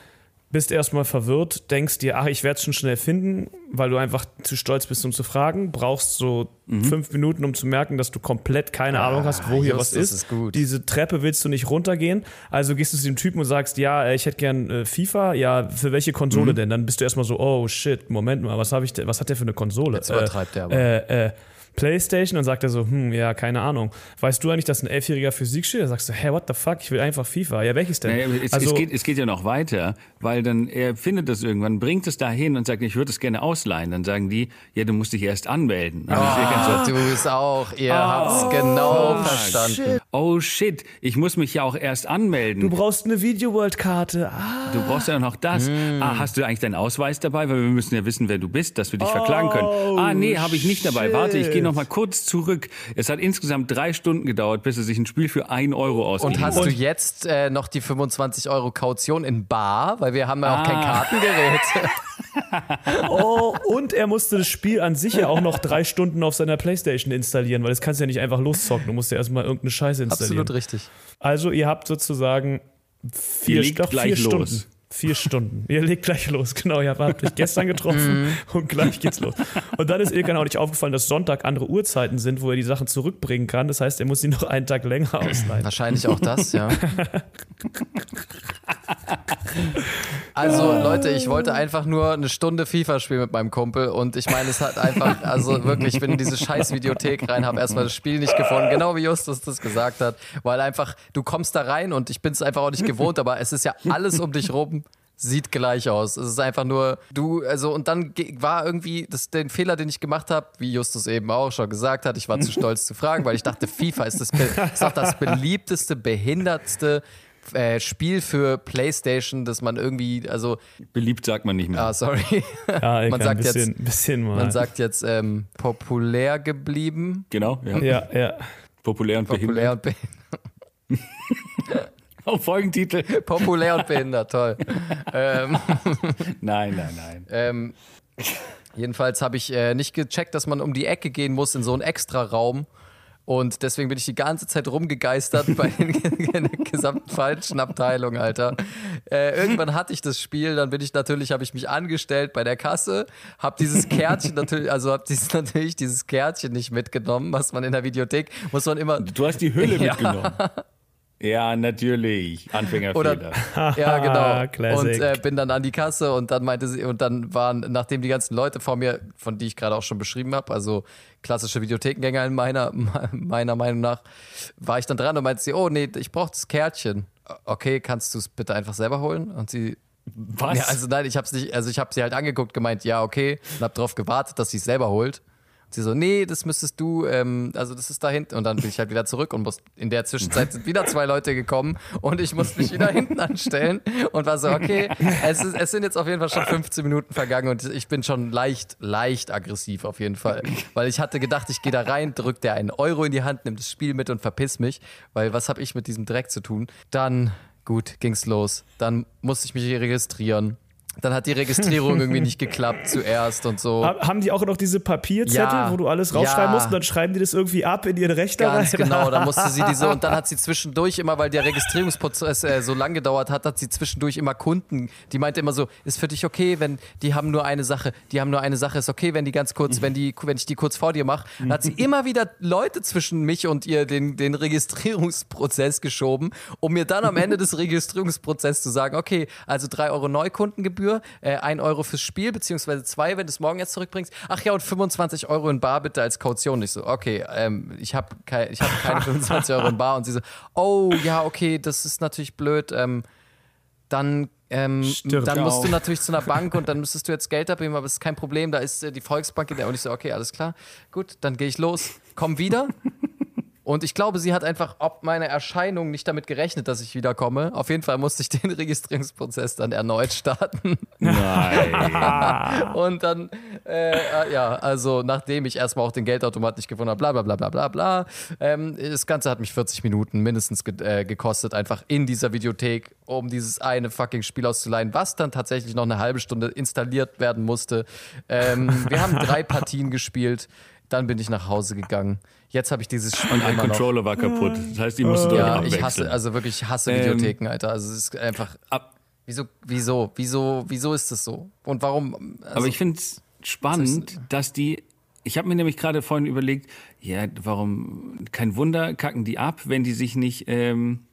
bist erstmal verwirrt, denkst dir, ach, ich werde es schon schnell finden, weil du einfach zu stolz bist, um zu fragen, brauchst so Mhm. fünf Minuten, um zu merken, dass du komplett keine Ahnung hast, wo hier was ist. ist. Diese Treppe willst du nicht runtergehen, also gehst du zu dem Typen und sagst, ja, äh, ich hätte gern äh, FIFA, ja, für welche Konsole Mhm. denn? Dann bist du erstmal so, oh shit, Moment mal, was habe ich was hat der für eine Konsole? Jetzt übertreibt er aber. Äh, äh, Playstation, dann sagt er so, hm, ja, keine Ahnung. Weißt du eigentlich, dass ein elfjähriger Physik steht? Da sagst du, hä, what the fuck, ich will einfach FIFA. Ja, welches denn? Naja, es, also, es, geht, es geht ja noch weiter, weil dann er findet das irgendwann, bringt es dahin und sagt, ich würde es gerne ausleihen. Dann sagen die, ja, du musst dich erst anmelden. Ist Ilkan so, Du es auch, ihr habt's genau verstanden. oh shit, ich muss mich ja auch erst anmelden. du brauchst eine Video-World-Karte. Ah, Du brauchst ja noch das. Hm. Ah, hast du eigentlich deinen Ausweis dabei? Weil wir müssen ja wissen, wer du bist, dass wir dich verklagen können. Ah, nee, habe ich nicht dabei. Warte, ich gehe noch mal kurz zurück. Es hat insgesamt drei Stunden gedauert, bis er sich ein Spiel für ein Euro ausgegeben Und hast hat. du jetzt äh, noch die 25 Euro Kaution in Bar? Weil wir haben ja auch kein Ah. Kartengerät. oh, und er musste das Spiel an sich ja auch noch drei Stunden auf seiner Playstation installieren, weil das kannst du ja nicht einfach loszocken. Du musst ja erstmal irgendeine Scheiße installieren. Absolut richtig. Also, ihr habt sozusagen vier, doch, vier los. Vier Stunden. Ihr legt gleich los, genau. Ihr habt euch gestern getroffen und gleich geht's los. Und dann ist Ilkan auch nicht aufgefallen, dass Sonntag andere Uhrzeiten sind, wo er die Sachen zurückbringen kann. Das heißt, er muss sie noch einen Tag länger ausleihen. Wahrscheinlich auch das, ja. Also Leute, ich wollte einfach nur eine Stunde FIFA spielen mit meinem Kumpel und ich meine, es hat einfach, also wirklich, ich bin in diese scheiß Videothek rein, habe erstmal das Spiel nicht gefunden, genau wie Justus das gesagt hat, weil einfach, du kommst da rein und ich bin es einfach auch nicht gewohnt, aber es ist ja alles um dich rum sieht gleich aus. Es ist einfach nur du, also und dann war irgendwie das den Fehler, den ich gemacht habe, wie Justus eben auch schon gesagt hat, ich war zu stolz zu fragen, weil ich dachte, FIFA ist das ist doch das beliebteste, behindertste äh, Spiel für PlayStation, dass man irgendwie, also, Beliebt sagt man nicht mehr. ah, sorry, Ja, man sagt ein bisschen, jetzt, bisschen mal. man sagt jetzt ähm, populär geblieben, Genau, ja. ja, ja. Populär und populär behindert. und behindert. Oh, Folgentitel. populär und behindert, toll. ähm, Nein, nein, nein. Ähm, jedenfalls habe ich äh, nicht gecheckt, dass man um die Ecke gehen muss in so einen Extra-Raum. Und deswegen bin ich die ganze Zeit rumgegeistert bei den, gesamten falschen Abteilungen, Alter. Äh, irgendwann hatte ich das Spiel, dann bin ich natürlich, habe ich mich angestellt bei der Kasse, habe dieses Kärtchen natürlich, also habe dieses, natürlich dieses Kärtchen nicht mitgenommen, was man in der Videothek, muss man immer, Du hast die Hülle Ja. mitgenommen. Ja, natürlich. Anfängerfehler. Oder, ja, genau. Classic. Und äh, bin dann an die Kasse und dann meinte sie, und dann waren, nachdem die ganzen Leute vor mir, von die ich gerade auch schon beschrieben habe, also klassische Videothekengänger in meiner, meiner Meinung nach, war ich dann dran und meinte sie, oh nee, ich brauche das Kärtchen. Okay, kannst du es bitte einfach selber holen? Und sie, Was? ja, also nein, ich hab's nicht, also ich habe sie halt angeguckt, gemeint, ja, okay, und hab drauf gewartet, dass sie es selber holt. Sie so, nee, das müsstest du, ähm, also das ist da hinten. Und dann bin ich halt wieder zurück und muss, in der Zwischenzeit sind wieder zwei Leute gekommen und ich musste mich wieder hinten anstellen und war so, okay, es, ist, es sind jetzt auf jeden Fall schon 15 Minuten vergangen und ich bin schon leicht, leicht aggressiv auf jeden Fall. Weil ich hatte gedacht, ich gehe da rein, drück der einen Euro in die Hand, nimm das Spiel mit und verpiss mich, weil was habe ich mit diesem Dreck zu tun? Dann, gut, ging's los. Dann musste ich mich registrieren dann hat die Registrierung irgendwie nicht geklappt zuerst und so. Haben die auch noch diese Papierzettel, ja, wo du alles rausschreiben ja. musst und dann schreiben die das irgendwie ab in ihren Rechner Ganz rein? genau, da musste sie diese und dann hat sie zwischendurch immer, weil der Registrierungsprozess äh, so lang gedauert hat, hat sie zwischendurch immer Kunden, die meinte immer so, ist für dich okay, wenn die haben nur eine Sache, die haben nur eine Sache, ist okay, wenn die ganz kurz, wenn die, wenn ich die kurz vor dir mache, dann hat sie immer wieder Leute zwischen mich und ihr den, den Registrierungsprozess geschoben, um mir dann am Ende des Registrierungsprozesses zu sagen, okay, also drei Euro Neukundengebühr Gebühr, äh, 1 Euro fürs Spiel, beziehungsweise 2, wenn du es morgen jetzt zurückbringst. Ach ja, und 25 Euro in Bar bitte als Kaution. Ich so, okay, ähm, ich habe kei hab keine 25 Euro in Bar. Und sie so, oh ja, okay, das ist natürlich blöd. Ähm, dann ähm, dann musst du natürlich zu einer Bank und dann müsstest du jetzt Geld abgeben, aber es ist kein Problem, da ist äh, die Volksbank in der. Und ich so, okay, alles klar, gut, dann gehe ich los, komm wieder. Und ich glaube, sie hat einfach ob meine Erscheinung nicht damit gerechnet, dass ich wiederkomme. Auf jeden Fall musste ich den Registrierungsprozess dann erneut starten. Nein. und dann, äh, ja, also nachdem ich erstmal auch den Geldautomat nicht gefunden habe, bla bla bla bla bla bla. Ähm, das Ganze hat mich 40 Minuten mindestens ge äh, gekostet, einfach in dieser Videothek, um dieses eine fucking Spiel auszuleihen, was dann tatsächlich noch eine halbe Stunde installiert werden musste. Ähm, wir haben drei Partien gespielt. Dann bin ich nach Hause gegangen. Jetzt habe ich dieses Spiel. Und ein Controller noch. war kaputt. Das heißt, die musst du Ja, ich hasse, also wirklich hasse ähm, Videotheken, Alter. Also es ist einfach. Ab, wieso, wieso, wieso, wieso ist das so? Und warum? Also, aber ich finde es spannend, dass die. Ich habe mir nämlich gerade vorhin überlegt, ja, warum, kein Wunder, kacken die ab, wenn die sich nicht ähm,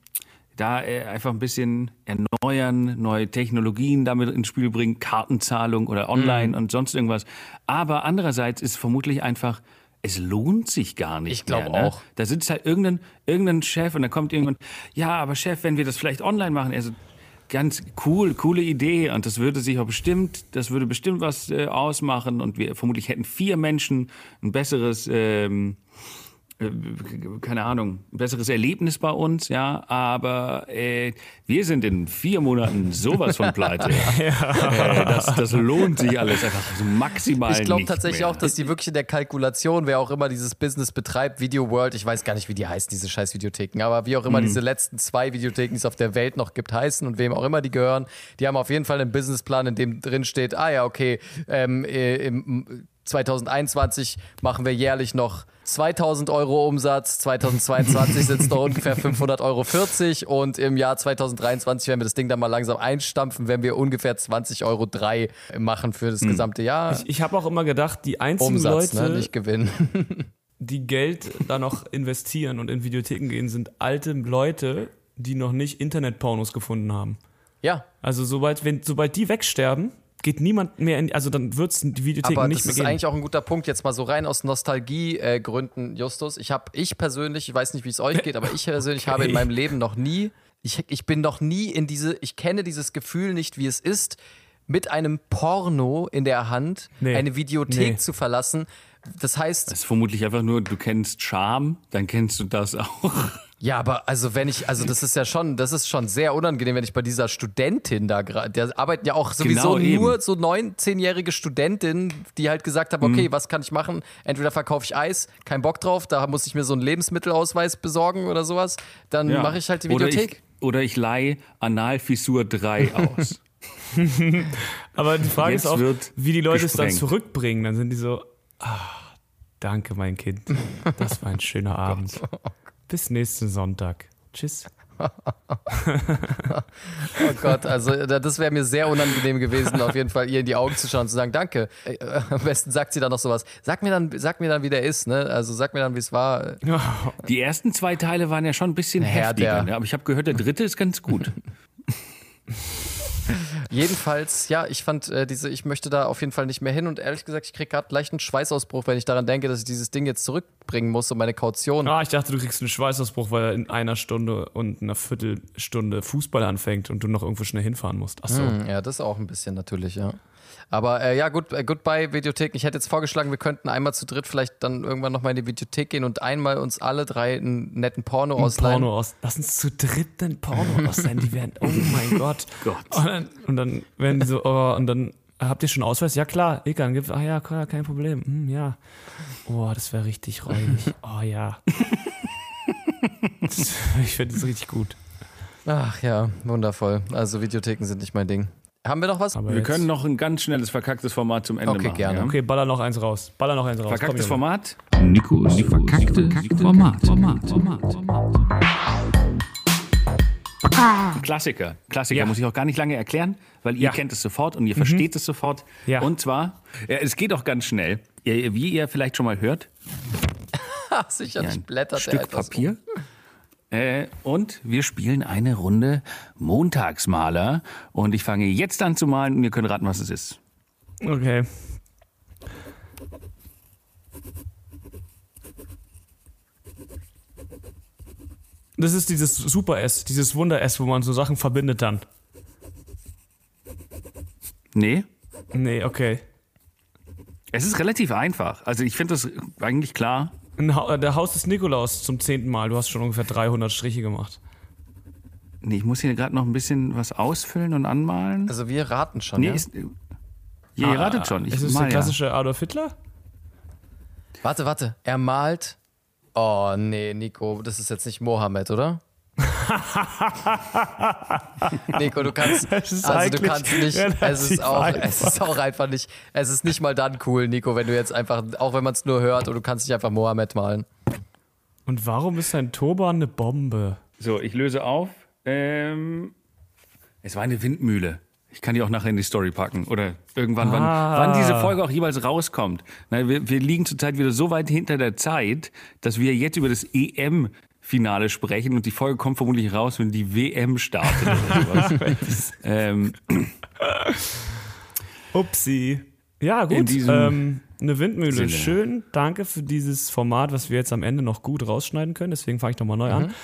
da äh, einfach ein bisschen erneuern, neue Technologien damit ins Spiel bringen, Kartenzahlung oder online mhm. und sonst irgendwas. Aber andererseits ist vermutlich einfach es lohnt sich gar nicht ich glaube ne? auch. Da sitzt halt irgendein, irgendein Chef und dann kommt irgendwann, ja, aber Chef, wenn wir das vielleicht online machen, also ganz cool, coole Idee und das würde sich auch bestimmt, das würde bestimmt was äh, ausmachen und wir vermutlich hätten vier Menschen ein besseres ähm, äh, keine Ahnung, ein besseres Erlebnis bei uns, ja, aber äh, wir sind in vier Monaten sowas von pleite. ja. äh, das, das, lohnt sich alles einfach so maximal. Ich glaube tatsächlich mehr. auch, dass die wirklich in der Kalkulation, wer auch immer dieses Business betreibt, Video World, ich weiß gar nicht, wie die heißen, diese scheiß Videotheken, aber wie auch immer mhm. diese letzten zwei Videotheken, die es auf der Welt noch gibt, heißen und wem auch immer die gehören, die haben auf jeden Fall einen Businessplan, in dem drin steht, ah ja, okay, ähm, äh, im 2021 machen wir jährlich noch 2000 Euro Umsatz, 2022 sind es noch ungefähr 500 Euro 40 und im Jahr 2023, wenn wir das Ding dann mal langsam einstampfen, werden wir ungefähr 20 Euro 3 machen für das hm. gesamte Jahr. Ich, ich habe auch immer gedacht, die einzigen Umsatz, Leute, ne, nicht Gewinn. die Geld da noch investieren und in Videotheken gehen, sind alte Leute, die noch nicht Internetpornos gefunden haben. Ja. Also sobald, wenn, sobald die wegsterben, geht niemand mehr in, also dann wird es die Videotheken Aber nicht mehr geben. das ist eigentlich auch ein guter Punkt, jetzt mal so rein aus Nostalgiegründen, äh, Justus. Ich habe, ich persönlich, ich weiß nicht, wie es euch geht, aber ich persönlich okay. habe in meinem Leben noch nie, ich, ich bin noch nie in diese, ich kenne dieses Gefühl nicht, wie es ist, mit einem Porno in der Hand nee. eine Videothek nee. zu verlassen. Das heißt. Das ist vermutlich einfach nur, du kennst Charme, dann kennst du das auch. Ja, aber also wenn ich, also das ist ja schon, das ist schon sehr unangenehm, wenn ich bei dieser Studentin da gerade, der arbeiten ja auch sowieso genau nur so 19-jährige Studentinnen, die halt gesagt haben, okay, mhm. was kann ich machen? Entweder verkaufe ich Eis, kein Bock drauf, da muss ich mir so einen Lebensmittelausweis besorgen oder sowas, dann ja. mache ich halt die Videothek. Oder ich, oder ich leihe Analfissur 3 aus. aber die Frage Jetzt ist auch, wie die Leute gesprengt. es dann zurückbringen. Dann sind die so, ah, danke mein Kind, das war ein schöner oh Abend. Bis nächsten Sonntag. Tschüss. oh Gott, also das wäre mir sehr unangenehm gewesen, auf jeden Fall ihr in die Augen zu schauen und zu sagen, danke. Äh, am besten sagt sie dann noch sowas. Sag mir dann, sag mir dann, wie der ist, ne? Also sag mir dann, wie es war. Die ersten zwei Teile waren ja schon ein bisschen Herr heftiger, ne? aber ich habe gehört, der dritte ist ganz gut. Jedenfalls, ja, ich fand äh, diese, ich möchte da auf jeden Fall nicht mehr hin und ehrlich gesagt, ich kriege gerade leicht einen Schweißausbruch, wenn ich daran denke, dass ich dieses Ding jetzt zurückbringen muss und meine Kaution. Ah, ich dachte, du kriegst einen Schweißausbruch, weil er in einer Stunde und einer Viertelstunde Fußball anfängt und du noch irgendwo schnell hinfahren musst. Achso. Hm, ja, das auch ein bisschen natürlich, ja. Aber äh, ja, gut, äh, goodbye Videothek. Ich hätte jetzt vorgeschlagen, wir könnten einmal zu dritt vielleicht dann irgendwann nochmal in die Videothek gehen und einmal uns alle drei einen netten Porno Ein ausleihen. Porno aus. Lass uns zu dritt einen Porno ausleihen. Die werden, oh mein Gott. Gott. Und dann, und dann werden die so, oh, und dann habt ihr schon Ausweis? Ja klar, Ekan, gibt, ah ja, klar, kein Problem. Hm, ja. Oh, das wäre richtig räudig. Oh ja. Das- ich finde das richtig gut. Ach ja, wundervoll. Also Videotheken sind nicht mein Ding. Haben wir noch was? Aber Wir jetzt- können noch ein ganz schnelles verkacktes Format zum Ende Okay, machen. gerne. Ja? Okay, baller noch eins raus. Baller noch eins raus. Verkacktes Komm. Format? Nikos verkackte Format. Format. Format. Klassiker. Klassiker Ja. muss ich auch gar nicht lange erklären, weil ihr Ja. kennt es sofort und ihr versteht es sofort. Ja. Und zwar, ja, es geht auch ganz schnell. Wie ihr vielleicht schon mal hört, sicherlich ein blättert er Stück etwas Papier. Äh, und wir spielen eine Runde Montagsmaler. Und ich fange jetzt an zu malen und ihr könnt raten, was es ist. Okay. Das ist dieses Super-S, dieses Wunder-S, wo man so Sachen verbindet dann. Nee, Nee, okay. es ist relativ einfach. Also ich finde das eigentlich klar. Ein ha der Haus des Nikolaus zum zehnten Mal. Du hast schon ungefähr 300 Striche gemacht. Nee, ich muss hier gerade noch ein bisschen was ausfüllen und anmalen. Also wir raten schon, nee, ja? ist, ja, ihr ratet schon. Ich ist es mal der ja. klassische Adolf Hitler? Warte, warte. Er malt. Oh, nee, Nico, das ist jetzt nicht Mohammed, oder? Nico, du kannst, Es ist also du kannst nicht, es ist, auch, einfach. es ist auch einfach nicht, es ist nicht mal dann cool, Nico, wenn du jetzt einfach, auch wenn man es nur hört und du kannst nicht einfach Mohammed malen. Und warum ist ein Turban eine Bombe? So, ich löse auf. Ähm, es war eine Windmühle. Ich kann die auch nachher in die Story packen. Oder irgendwann, Ah. wann, wann diese Folge auch jeweils rauskommt. Na, wir, wir liegen zurzeit wieder so weit hinter der Zeit, dass wir jetzt über das EM-Finale sprechen und die Folge kommt vermutlich raus, wenn die WM startet oder sowas. ähm, Upsi. Ja, gut. Ähm, eine Windmühle. Sinne. Schön. Danke für dieses Format, was wir jetzt am Ende noch gut rausschneiden können. Deswegen fange ich nochmal neu Mhm. an.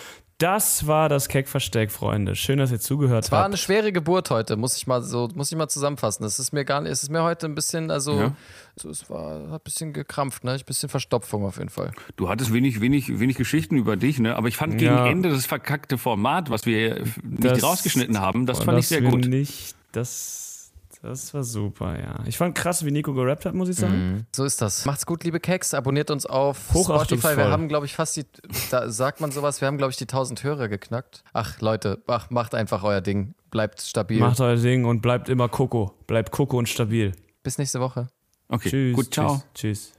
Das war das Keck-Versteck, Freunde. Schön, dass ihr zugehört War habt. eine schwere Geburt heute, muss ich mal so, muss ich mal zusammenfassen. Es ist mir gar nicht, es ist mir heute ein bisschen, also, Ja. so, es war, hat ein bisschen gekrampft, ne? Ein bisschen Verstopfung auf jeden Fall. du hattest wenig, wenig, wenig Geschichten über dich, ne? Aber ich fand gegen Ja. Ende das verkackte Format, was wir nicht Das- rausgeschnitten haben, das fand ich dass sehr gut. Nicht, das, das war super, ja. Ich fand krass, wie Nico gerappt hat, muss ich sagen. So ist das. Macht's gut, liebe Keks. Abonniert uns auf. Spotify. Wir haben, glaube ich, fast die, da sagt man sowas, wir haben, glaube ich, die 1000 Hörer geknackt. Ach, Leute, ach, macht einfach euer Ding. Bleibt stabil. Macht euer Ding und bleibt immer Koko. Bleibt Koko und stabil. Bis nächste Woche. Okay, Tschüss. gut, ciao. Tschüss. tschüss.